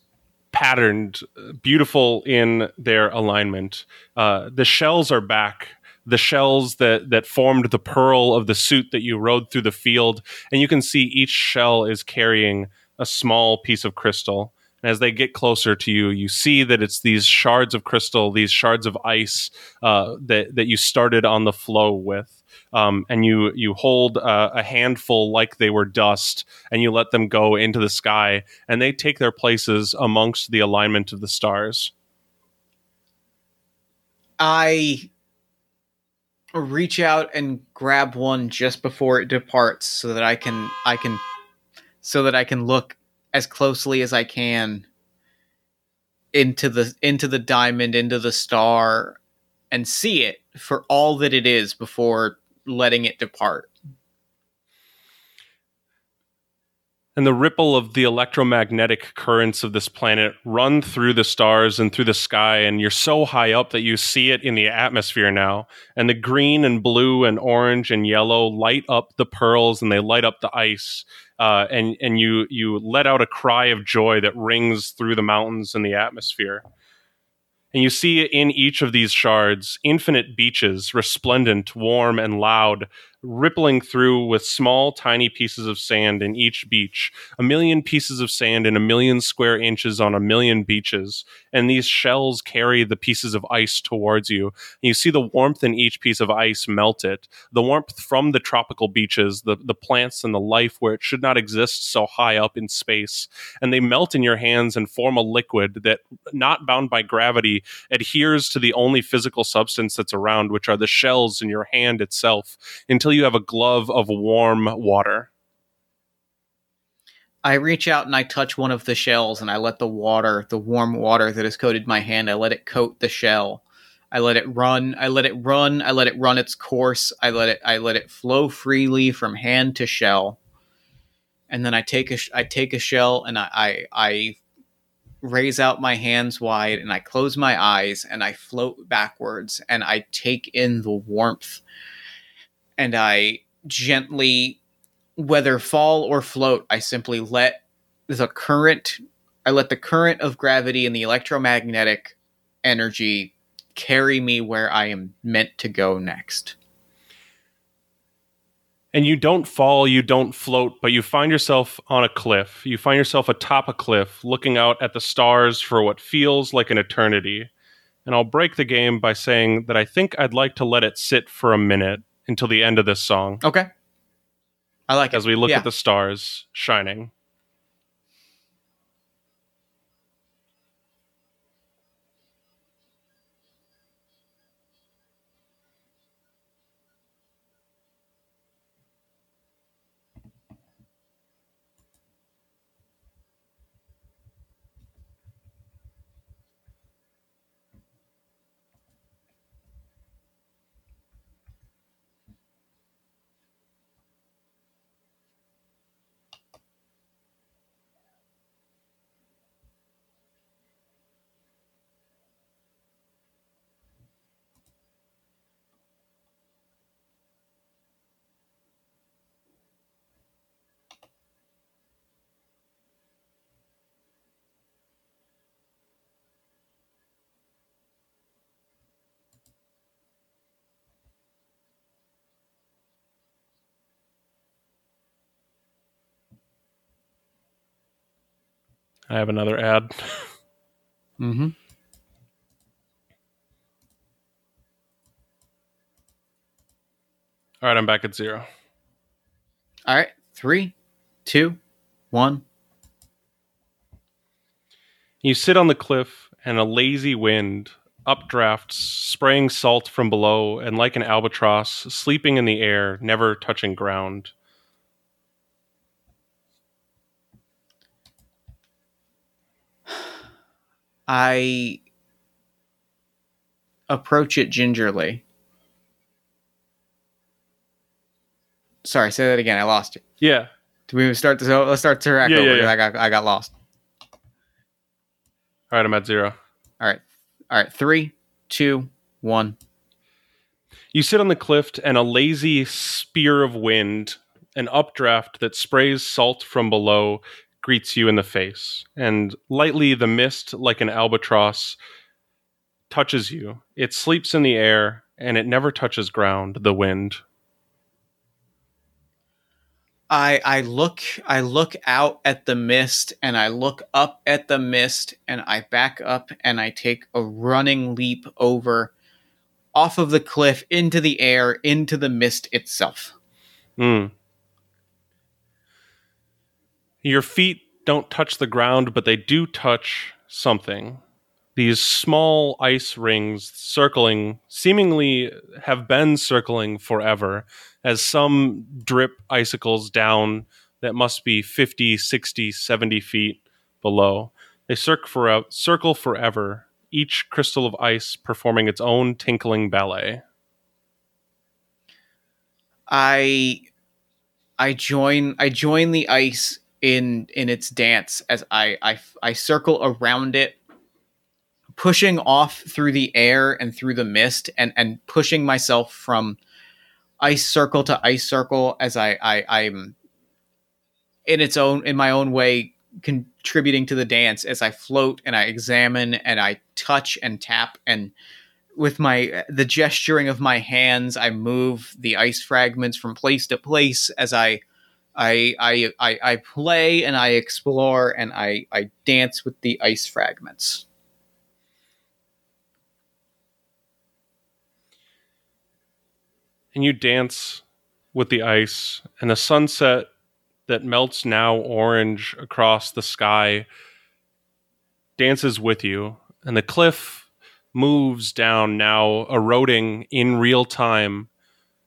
patterned, beautiful in their alignment. Uh, the shells are back. The shells that, that formed the pearl of the suit that you rode through the field. And you can see each shell is carrying a small piece of crystal. And as they get closer to you, you see that it's these shards of crystal, these shards of ice uh, that that you started on the floe with. Um, and you you hold uh, a handful like they were dust, and you let them go into the sky, and they take their places amongst the alignment of the stars. I reach out and grab one just before it departs, so that I can I can so that I can look as closely as I can into the into the diamond, into the star, and see it for all that it is before letting it depart. and the ripple of the electromagnetic currents of this planet run through the stars and through the sky and you're so high up that you see it in the atmosphere now and the green and blue and orange and yellow light up the pearls and they light up the ice uh, and and you you let out a cry of joy that rings through the mountains and the atmosphere and you see in each of these shards infinite beaches resplendent warm and loud rippling through with small, tiny pieces of sand in each beach, a million pieces of sand in a million square inches on a million beaches. And these shells carry the pieces of ice towards you. And you see the warmth in each piece of ice melt it. The warmth from the tropical beaches, the, the plants and the life where it should not exist so high up in space. And they melt in your hands and form a liquid that, not bound by gravity, adheres to the only physical substance that's around, which are the shells in your hand itself, until you have a glove of warm water. I reach out and I touch one of the shells and I let the water, the warm water that has coated my hand, I let it coat the shell. I let it run. I let it run. I let it run its course. I let it. I let it flow freely from hand to shell. And then I take a. I take a shell and I. I, I raise out my hands wide and I close my eyes and I float backwards and I take in the warmth and I gently, whether fall or float, I simply let the current, I let the current of gravity and the electromagnetic energy carry me where I am meant to go next. And you don't fall, you don't float, but you find yourself on a cliff. You find yourself atop a cliff, looking out at the stars for what feels like an eternity. And I'll break the game by saying that I think I'd like to let it sit for a minute until the end of this song Okay. I like it. as we look Yeah. at the stars shining. I have another ad. Mm-hmm. All right, I'm back at zero. All right. Three, two, one. You sit on the cliff, and a lazy wind updrafts, spraying salt from below, and like an albatross, sleeping in the air, never touching ground. I approach it gingerly. Sorry, say that again. I lost you. Yeah, Do we start this? Let's start the track Yeah, over. yeah, yeah. I got I got lost. all right, I'm at zero. All right, all right. Three, two, one. You sit on the cliff, and a lazy spear of wind, an updraft that sprays salt from below, greets you in the face. And lightly, the mist, like an albatross, touches you. It sleeps in the air, and it never touches ground, the wind. I I look I look out at the mist and I look up at the mist and I back up and I take a running leap over off of the cliff into the air into the mist itself. Mm. Your feet don't touch the ground, but they do touch something. These small ice rings circling, seemingly have been circling forever, as some drip icicles down that must be 50, 60, 70 feet below. They circ for, circle forever, each crystal of ice performing its own tinkling ballet. I I join I join the ice in in its dance as I I, I circle around it pushing off through the air and through the mist and and pushing myself from ice circle to ice circle as I, I I'm in its own in my own way contributing to the dance as I float and I examine and I touch and tap and with my the gesturing of my hands I move the ice fragments from place to place as I I I I, I play and I explore and I I dance with the ice fragments. and you dance with the ice and the sunset that melts now orange across the sky dances with you and the cliff moves down now eroding in real time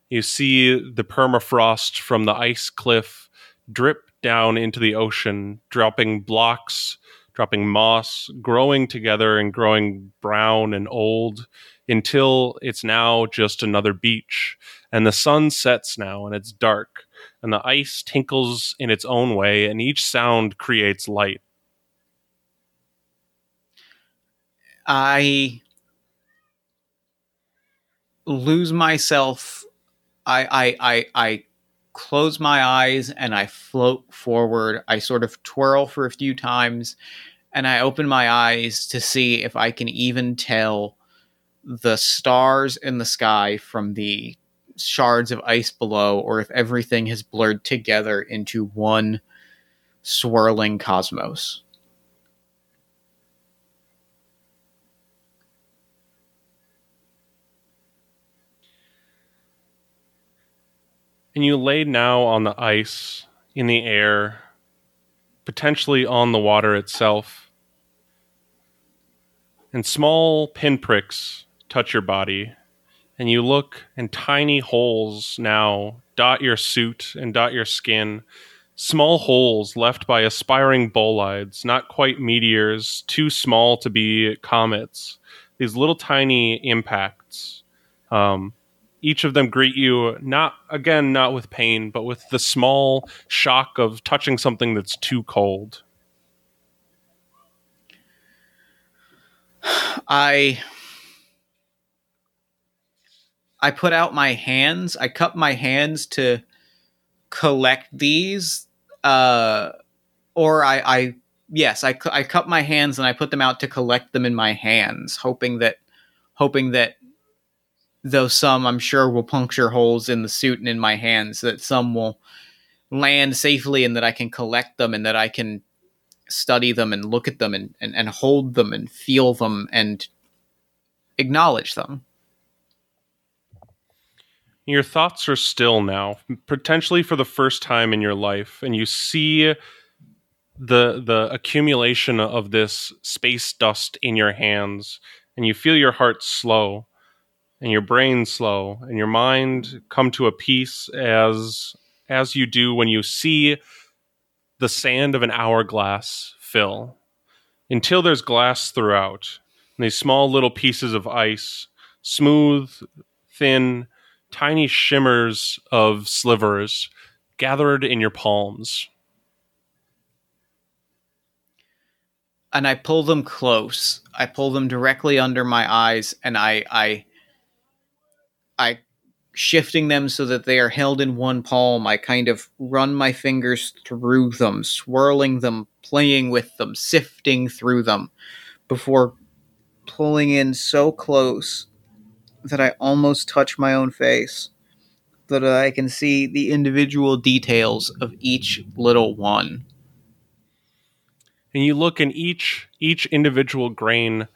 you see the permafrost from the ice cliff drip down into the ocean dropping blocks dropping moss growing together and growing brown and old until it's now just another beach. And the sun sets now and it's dark and the ice tinkles in its own way and each sound creates light. I lose myself i i i, I close my eyes and i float forward i sort of twirl for a few times and i open my eyes to see if i can even tell the stars in the sky from the shards of ice below or if everything has blurred together into one swirling cosmos. And you lay now on the ice, in the air, potentially on the water itself. And small pinpricks touch your body. And you look and tiny holes now dot your suit and dot your skin. Small holes left by aspiring bolides not quite meteors too small to be comets. These little tiny impacts um, each of them greet you not again not with pain but with the small shock of touching something that's too cold i I put out my hands. I cup my hands to collect these. Uh, or I, I yes, I, I cup my hands and I put them out to collect them in my hands, hoping that, hoping that, though some I'm sure will puncture holes in the suit and in my hands, that some will land safely and that I can collect them and that I can study them and look at them and, and, and hold them and feel them and acknowledge them. Your thoughts are still now, potentially for the first time in your life, and you see the the accumulation of this space dust in your hands, and you feel your heart slow, and your brain slow, and your mind mm-hmm. come to a peace as as you do when you see the sand of an hourglass fill until there's glass throughout. And these small little pieces of ice, smooth, thin, tiny shimmers of slivers gathered in your palms. And I pull them close. I pull them directly under my eyes and I I I shifting them so that they are held in one palm. I kind of run my fingers through them, swirling them, playing with them, sifting through them before pulling in so close that I almost touch my own face, that I can see the individual details of each little one. And you look, and each each individual grain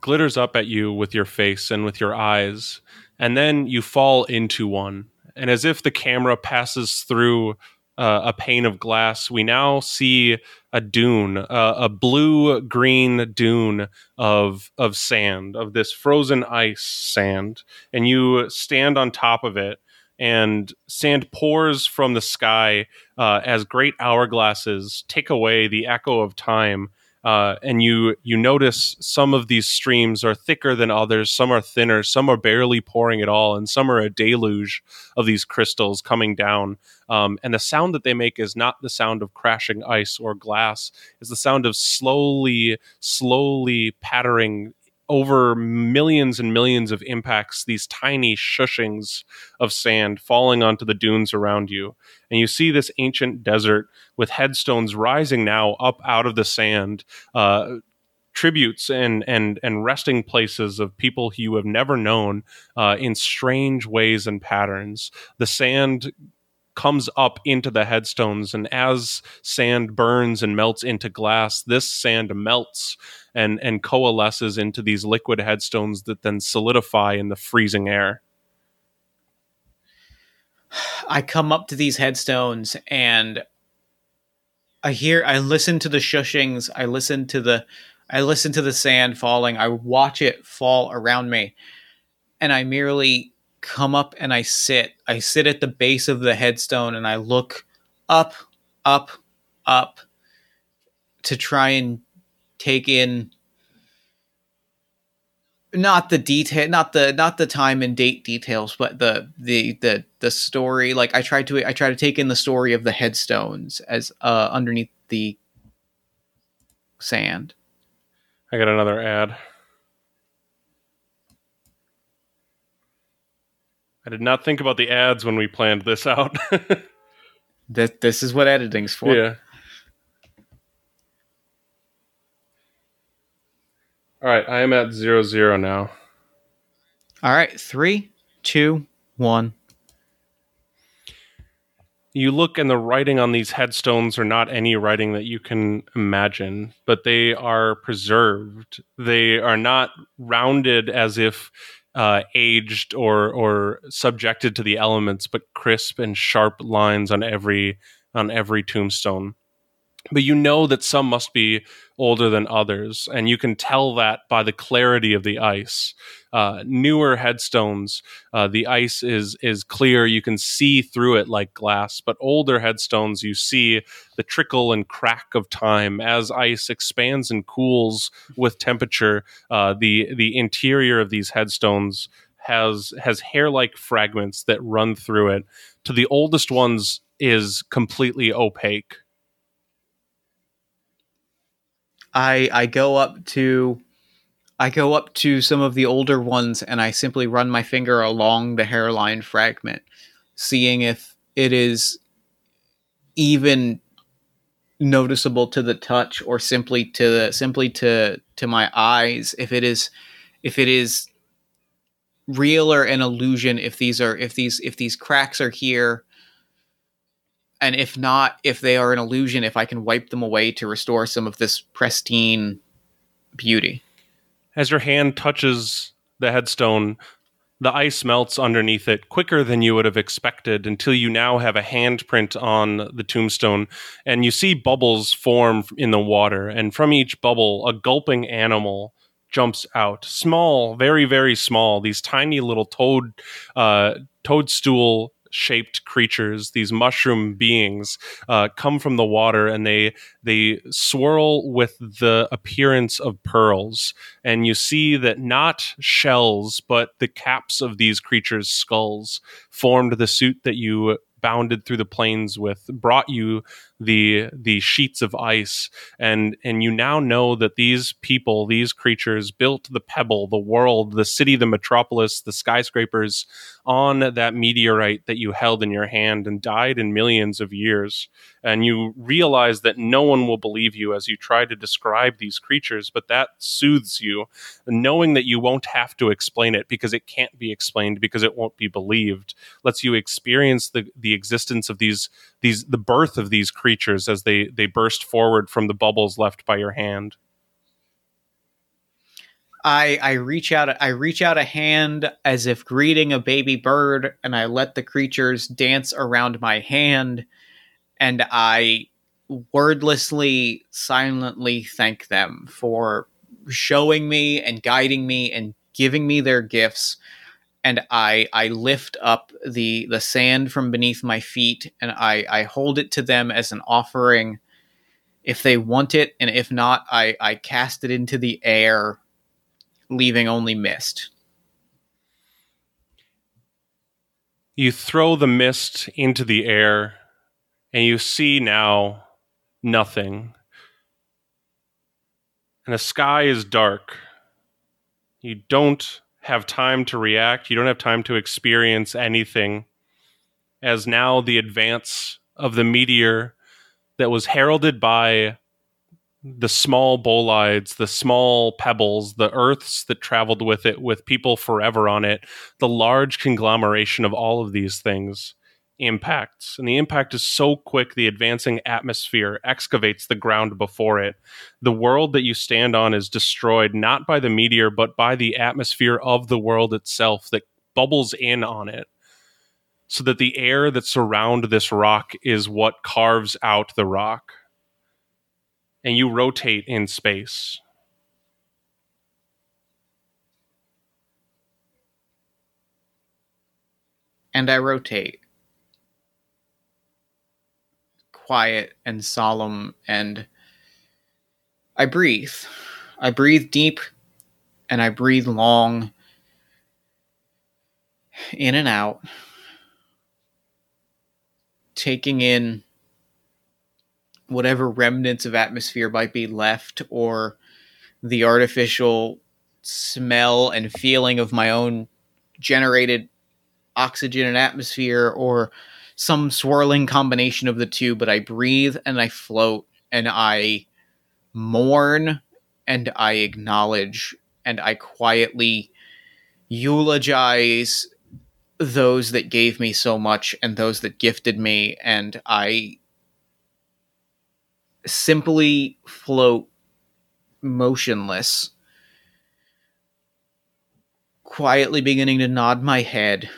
glitters up at you with your face and with your eyes, and then you fall into one. And as if the camera passes through uh, a pane of glass, we now see a dune, uh, a blue green dune of of sand, of this frozen ice sand, and you stand on top of it, and sand pours from the sky uh, as great hourglasses take away the echo of time Uh, and you you notice some of these streams are thicker than others. Some are thinner. Some are barely pouring at all and some are a deluge of these crystals coming down. Um, and the sound that they make is not the sound of crashing ice or glass. It's the sound of slowly slowly pattering over millions and millions of impacts, these tiny shushings of sand falling onto the dunes around you. And you see this ancient desert with headstones rising now up out of the sand, uh, tributes and, and, and resting places of people you have never known uh, in strange ways and patterns. The sand comes up into the headstones and as sand burns and melts into glass this sand melts and and coalesces into these liquid headstones that then solidify in the freezing air. I come up to these headstones and i hear i listen to the shushings i listen to the i listen to the sand falling i watch it fall around me and i merely come up and I sit. I sit at the base of the headstone and I look up, up, up to try and take in not the detail not the not the time and date details but the the the the story. Like i tried to i try to take in the story of the headstones as uh underneath the sand. I got another ad I did not think about the ads when we planned this out. that this is what editing's for. Yeah. All right, I am at zero zero now. All right, three, two, one. You look, and the writing on these headstones are not any writing that you can imagine, but they are preserved. They are not rounded as if uh, aged or or subjected to the elements, but crisp and sharp lines on every on every tombstone. But you know that some must be older than others, and you can tell that by the clarity of the ice. Uh, newer headstones, uh, the ice is is clear; you can see through it like glass. But older headstones, you see the trickle and crack of time as ice expands and cools with temperature. Uh, the the interior of these headstones has has hair like fragments that run through it. To the oldest ones, is completely opaque. I I go up to I go up to some of the older ones and I simply run my finger along the hairline fragment, seeing if it is even noticeable to the touch or simply to the simply to to my eyes if it is if it is real or an illusion if these are if these if these cracks are here and if not, if they are an illusion, if I can wipe them away to restore some of this pristine beauty. As your hand touches the headstone, the ice melts underneath it quicker than you would have expected until you now have a handprint on the tombstone and you see bubbles form in the water. And from each bubble a gulping animal jumps out. Small very very small. These tiny little toad uh, toadstool shaped creatures, these mushroom beings, uh, come from the water and they they swirl with the appearance of pearls. And you see that not shells, but the caps of these creatures' skulls formed the suit that you bounded through the plains with brought you the the sheets of ice. And and you now know that these people these creatures built the pebble the world the city the metropolis the skyscrapers on that meteorite that you held in your hand and died in millions of years. And you realize that no one will believe you as you try to describe these creatures but that soothes you knowing that you won't have to explain it because it can't be explained because it won't be believed lets you experience the the existence of these these the birth of these creatures as they they burst forward from the bubbles left by your hand. I I reach out I reach out a hand as if greeting a baby bird and I let the creatures dance around my hand and I wordlessly silently thank them for showing me and guiding me and giving me their gifts and I I lift up the the sand from beneath my feet and I I hold it to them as an offering if they want it, and if not, I, I cast it into the air, leaving only mist. You throw the mist into the air, and you see now nothing. And the sky is dark. You don't have time to react, you don't have time to experience anything, as now the advance of the meteor that was heralded by the small bolides, the small pebbles, the earths that traveled with it, with people forever on it, the large conglomeration of all of these things impacts. And the impact is so quick, the advancing atmosphere excavates the ground before it. The world that you stand on is destroyed not by the meteor, but by the atmosphere of the world itself that bubbles in on it. So that the air that surround this rock is what carves out the rock. And you rotate in space. And I rotate quiet and solemn and I breathe. I breathe deep and I breathe long in and out, taking in whatever remnants of atmosphere might be left or the artificial smell and feeling of my own generated oxygen and atmosphere or some swirling combination of the two, but I breathe and I float and I mourn and I acknowledge and I quietly eulogize those that gave me so much and those that gifted me and I simply float motionless quietly beginning to nod my head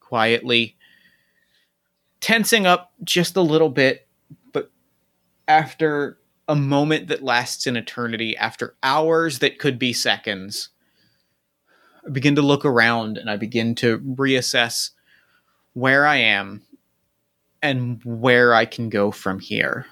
quietly tensing up just a little bit, but after a moment that lasts an eternity, after hours that could be seconds, I begin to look around and I begin to reassess where I am and where I can go from here.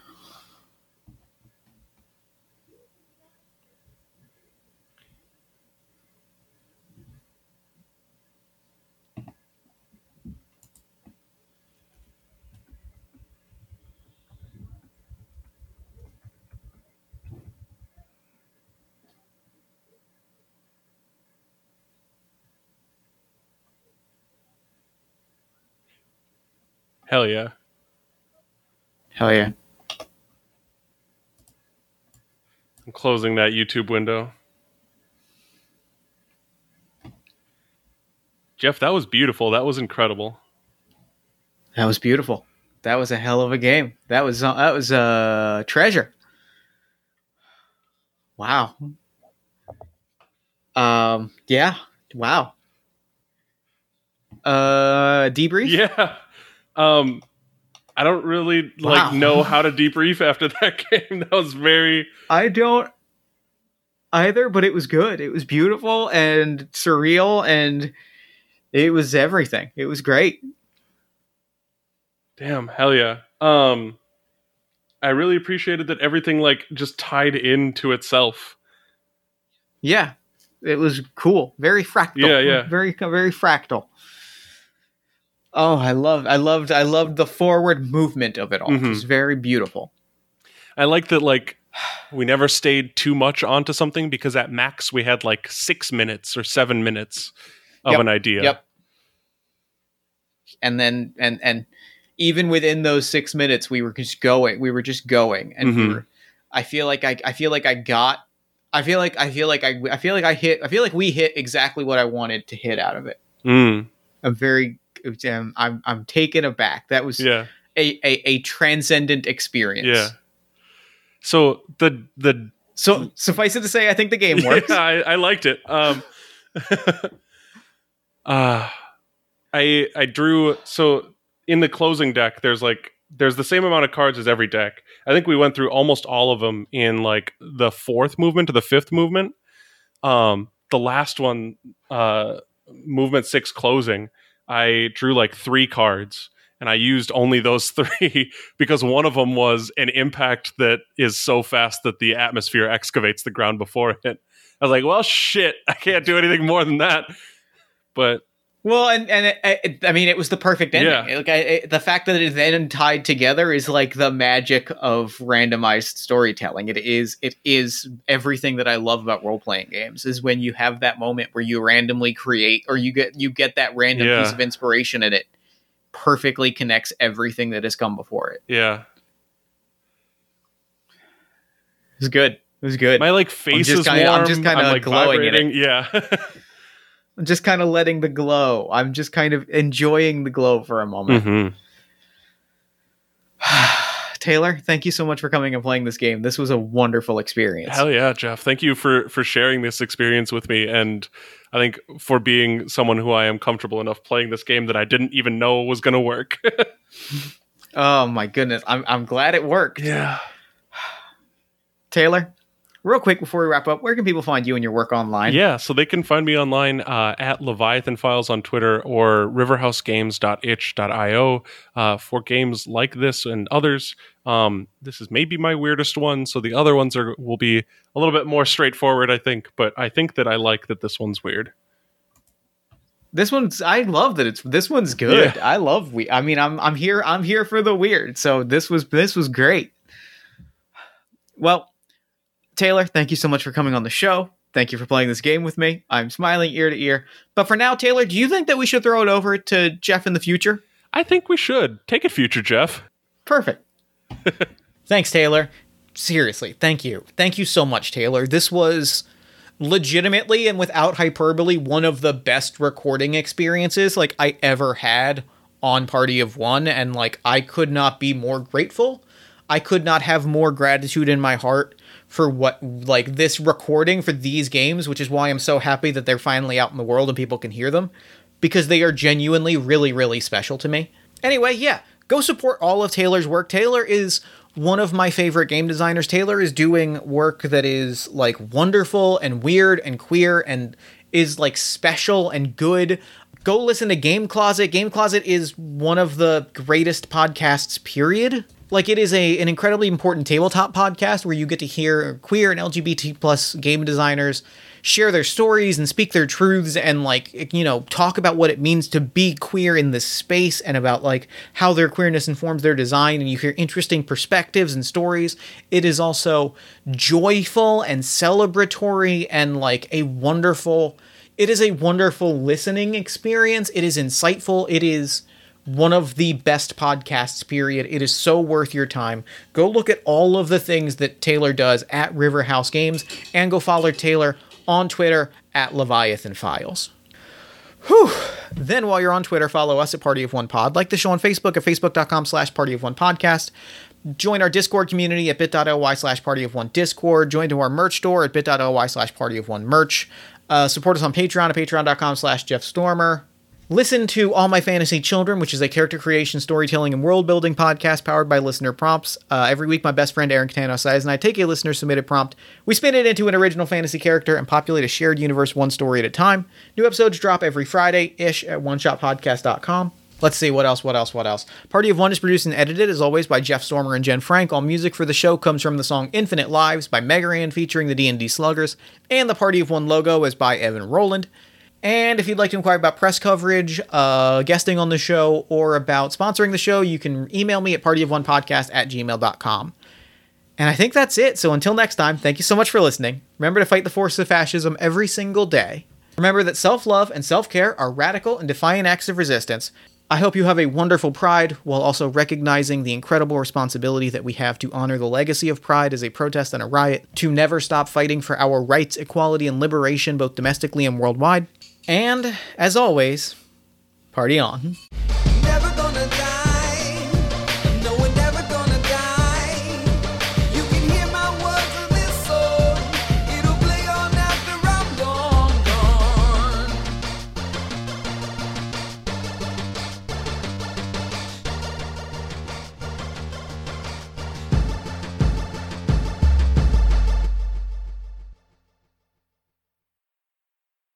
Hell yeah. Hell yeah. I'm closing that YouTube window. Jeff, that was beautiful. That was incredible. That was beautiful. That was a hell of a game. That was uh, that was a uh, treasure. Wow. Um. Yeah. Wow. Uh. Debrief. Yeah. Um. I don't really like Wow. know how to debrief after that game. That was very I don't either, but it was good. It was beautiful and surreal, and it was everything. It was great. damn hell yeah. Um. I really appreciated that everything like just tied into itself. Yeah, it was cool. Very fractal. Yeah, yeah. Very very fractal. Oh, I loved, I loved, I loved the forward movement of it all. It Mhm. was very beautiful. I like that like we never stayed too much onto something because at max we had like six minutes or seven minutes of Yep, an idea. Yep. And then, and and even within those six minutes, we were just going. We were just going, and we Mhm. were. I feel like I, I feel like I got. I feel like I feel like I, I feel like I hit. I feel like we hit exactly what I wanted to hit out of it. Mm, I'm very. Um, I'm I'm taken aback. That was yeah. a, a a transcendent experience. Yeah. So the the So suffice it to say, I think the game works. Yeah, I, I liked it. Um, uh, I I drew so in the closing deck. There's like there's the same amount of cards as every deck. I think we went through almost all of them in like the fourth movement to the fifth movement. Um, the last one, uh, movement six closing. I drew like three cards, and I used only those three because one of them was an impact that is so fast that the atmosphere excavates the ground before it. I was like, well, shit, I can't do anything more than that. But Well, and and it, it, I mean, it was the perfect ending. Yeah. Like I, the fact that it is then tied together is like the magic of randomized storytelling. It is it is everything that I love about role playing games. Is when you have that moment where you randomly create, or you get you get that random Yeah. piece of inspiration, and it perfectly connects everything that has come before it. yeah, It was good. It was good. my like face just is kinda- I'm just kinda like glowing in it. Yeah, I'm just kind of letting the glow. I'm just kind of enjoying the glow for a moment. Mhm. Taylor, thank you so much for coming and playing this game. This was a wonderful experience. Hell yeah, Jeff. Thank you for for sharing this experience with me and I think for being someone who I am comfortable enough playing this game that I didn't even know was going to work. Oh my goodness. I'm I'm glad it worked. yeah. Taylor, real quick before we wrap up, where can people find you and your work online? Yeah, so they can find me online uh, at Leviathan Files on Twitter or riverhousegames.itch.io uh, for games like this and others. Um, this is maybe my weirdest one, so the other ones are will be a little bit more straightforward, I think. But I think that I like that this one's weird. This one's I love that it's this one's good. Yeah. I love we I mean I'm I'm here I'm here for the weird. So this was this was great. Well, Taylor, thank you so much for coming on the show. Thank you for playing this game with me. I'm smiling ear to ear. But for now, Taylor, do you think that we should throw it over to Jeff in the future? I think we should take it, future Jeff. Perfect. Thanks, Taylor. Seriously, thank you. Thank you so much, Taylor. This was legitimately and without hyperbole one of the best recording experiences like I ever had on Party of One and like I could not be more grateful. I could not have more gratitude in my heart for what like this recording for these games, which is why I'm so happy that they're finally out in the world and people can hear them because they are genuinely really really special to me. Anyway, yeah, go support all of Taylor's work. Taylor is one of my favorite game designers. Taylor is doing work that is like wonderful and weird and queer and is like special and good. Go listen to Game Closet. Game Closet is one of the greatest podcasts, period. Like it is a an incredibly important tabletop podcast where you get to hear queer and LGBT plus game designers share their stories and speak their truths and like you know talk about what it means to be queer in this space and about like how their queerness informs their design and you hear interesting perspectives and stories. It is also joyful and celebratory and like a wonderful it is a wonderful listening experience. It is insightful. It is one of the best podcasts period it is so worth your time go look at all of the things that taylor does at river house games and go follow taylor on twitter at leviathan files Whew. Then while you're on Twitter, follow us at Party of One Pod. Like the show on Facebook at facebook.com slash Party of One Podcast. Join our Discord community at bit.ly slash Party of One Discord. Join to our merch store at bit.ly slash Party of One Merch. Uh, support us on Patreon at patreon.com slash Jeff Stormer. Listen to All My Fantasy Children, which is a character creation, storytelling, and world building podcast powered by listener prompts. Uh, every week, my best friend Aaron Catano Size and I take a listener submitted prompt. We spin it into an original fantasy character and populate a shared universe one story at a time. New episodes drop every Friday ish at oneshotpodcast.com. Let's see what else, what else, what else. Party of One is produced and edited, as always, by Jeff Stormer and Jen Frank. All music for the show comes from the song Infinite Lives by Megaran featuring the D&D Sluggers, and the Party of One logo is by Evan Rowland. And if you'd like to inquire about press coverage, uh, guesting on the show, or about sponsoring the show, you can email me at partyofonepodcast at gmail.com. And I think that's it. So until next time, thank you so much for listening. Remember to fight the force of fascism every single day. Remember that self love and self care are radical and defiant acts of resistance. I hope you have a wonderful Pride while also recognizing the incredible responsibility that we have to honor the legacy of Pride as a protest and a riot, to never stop fighting for our rights, equality, and liberation both domestically and worldwide. And, as always, party on.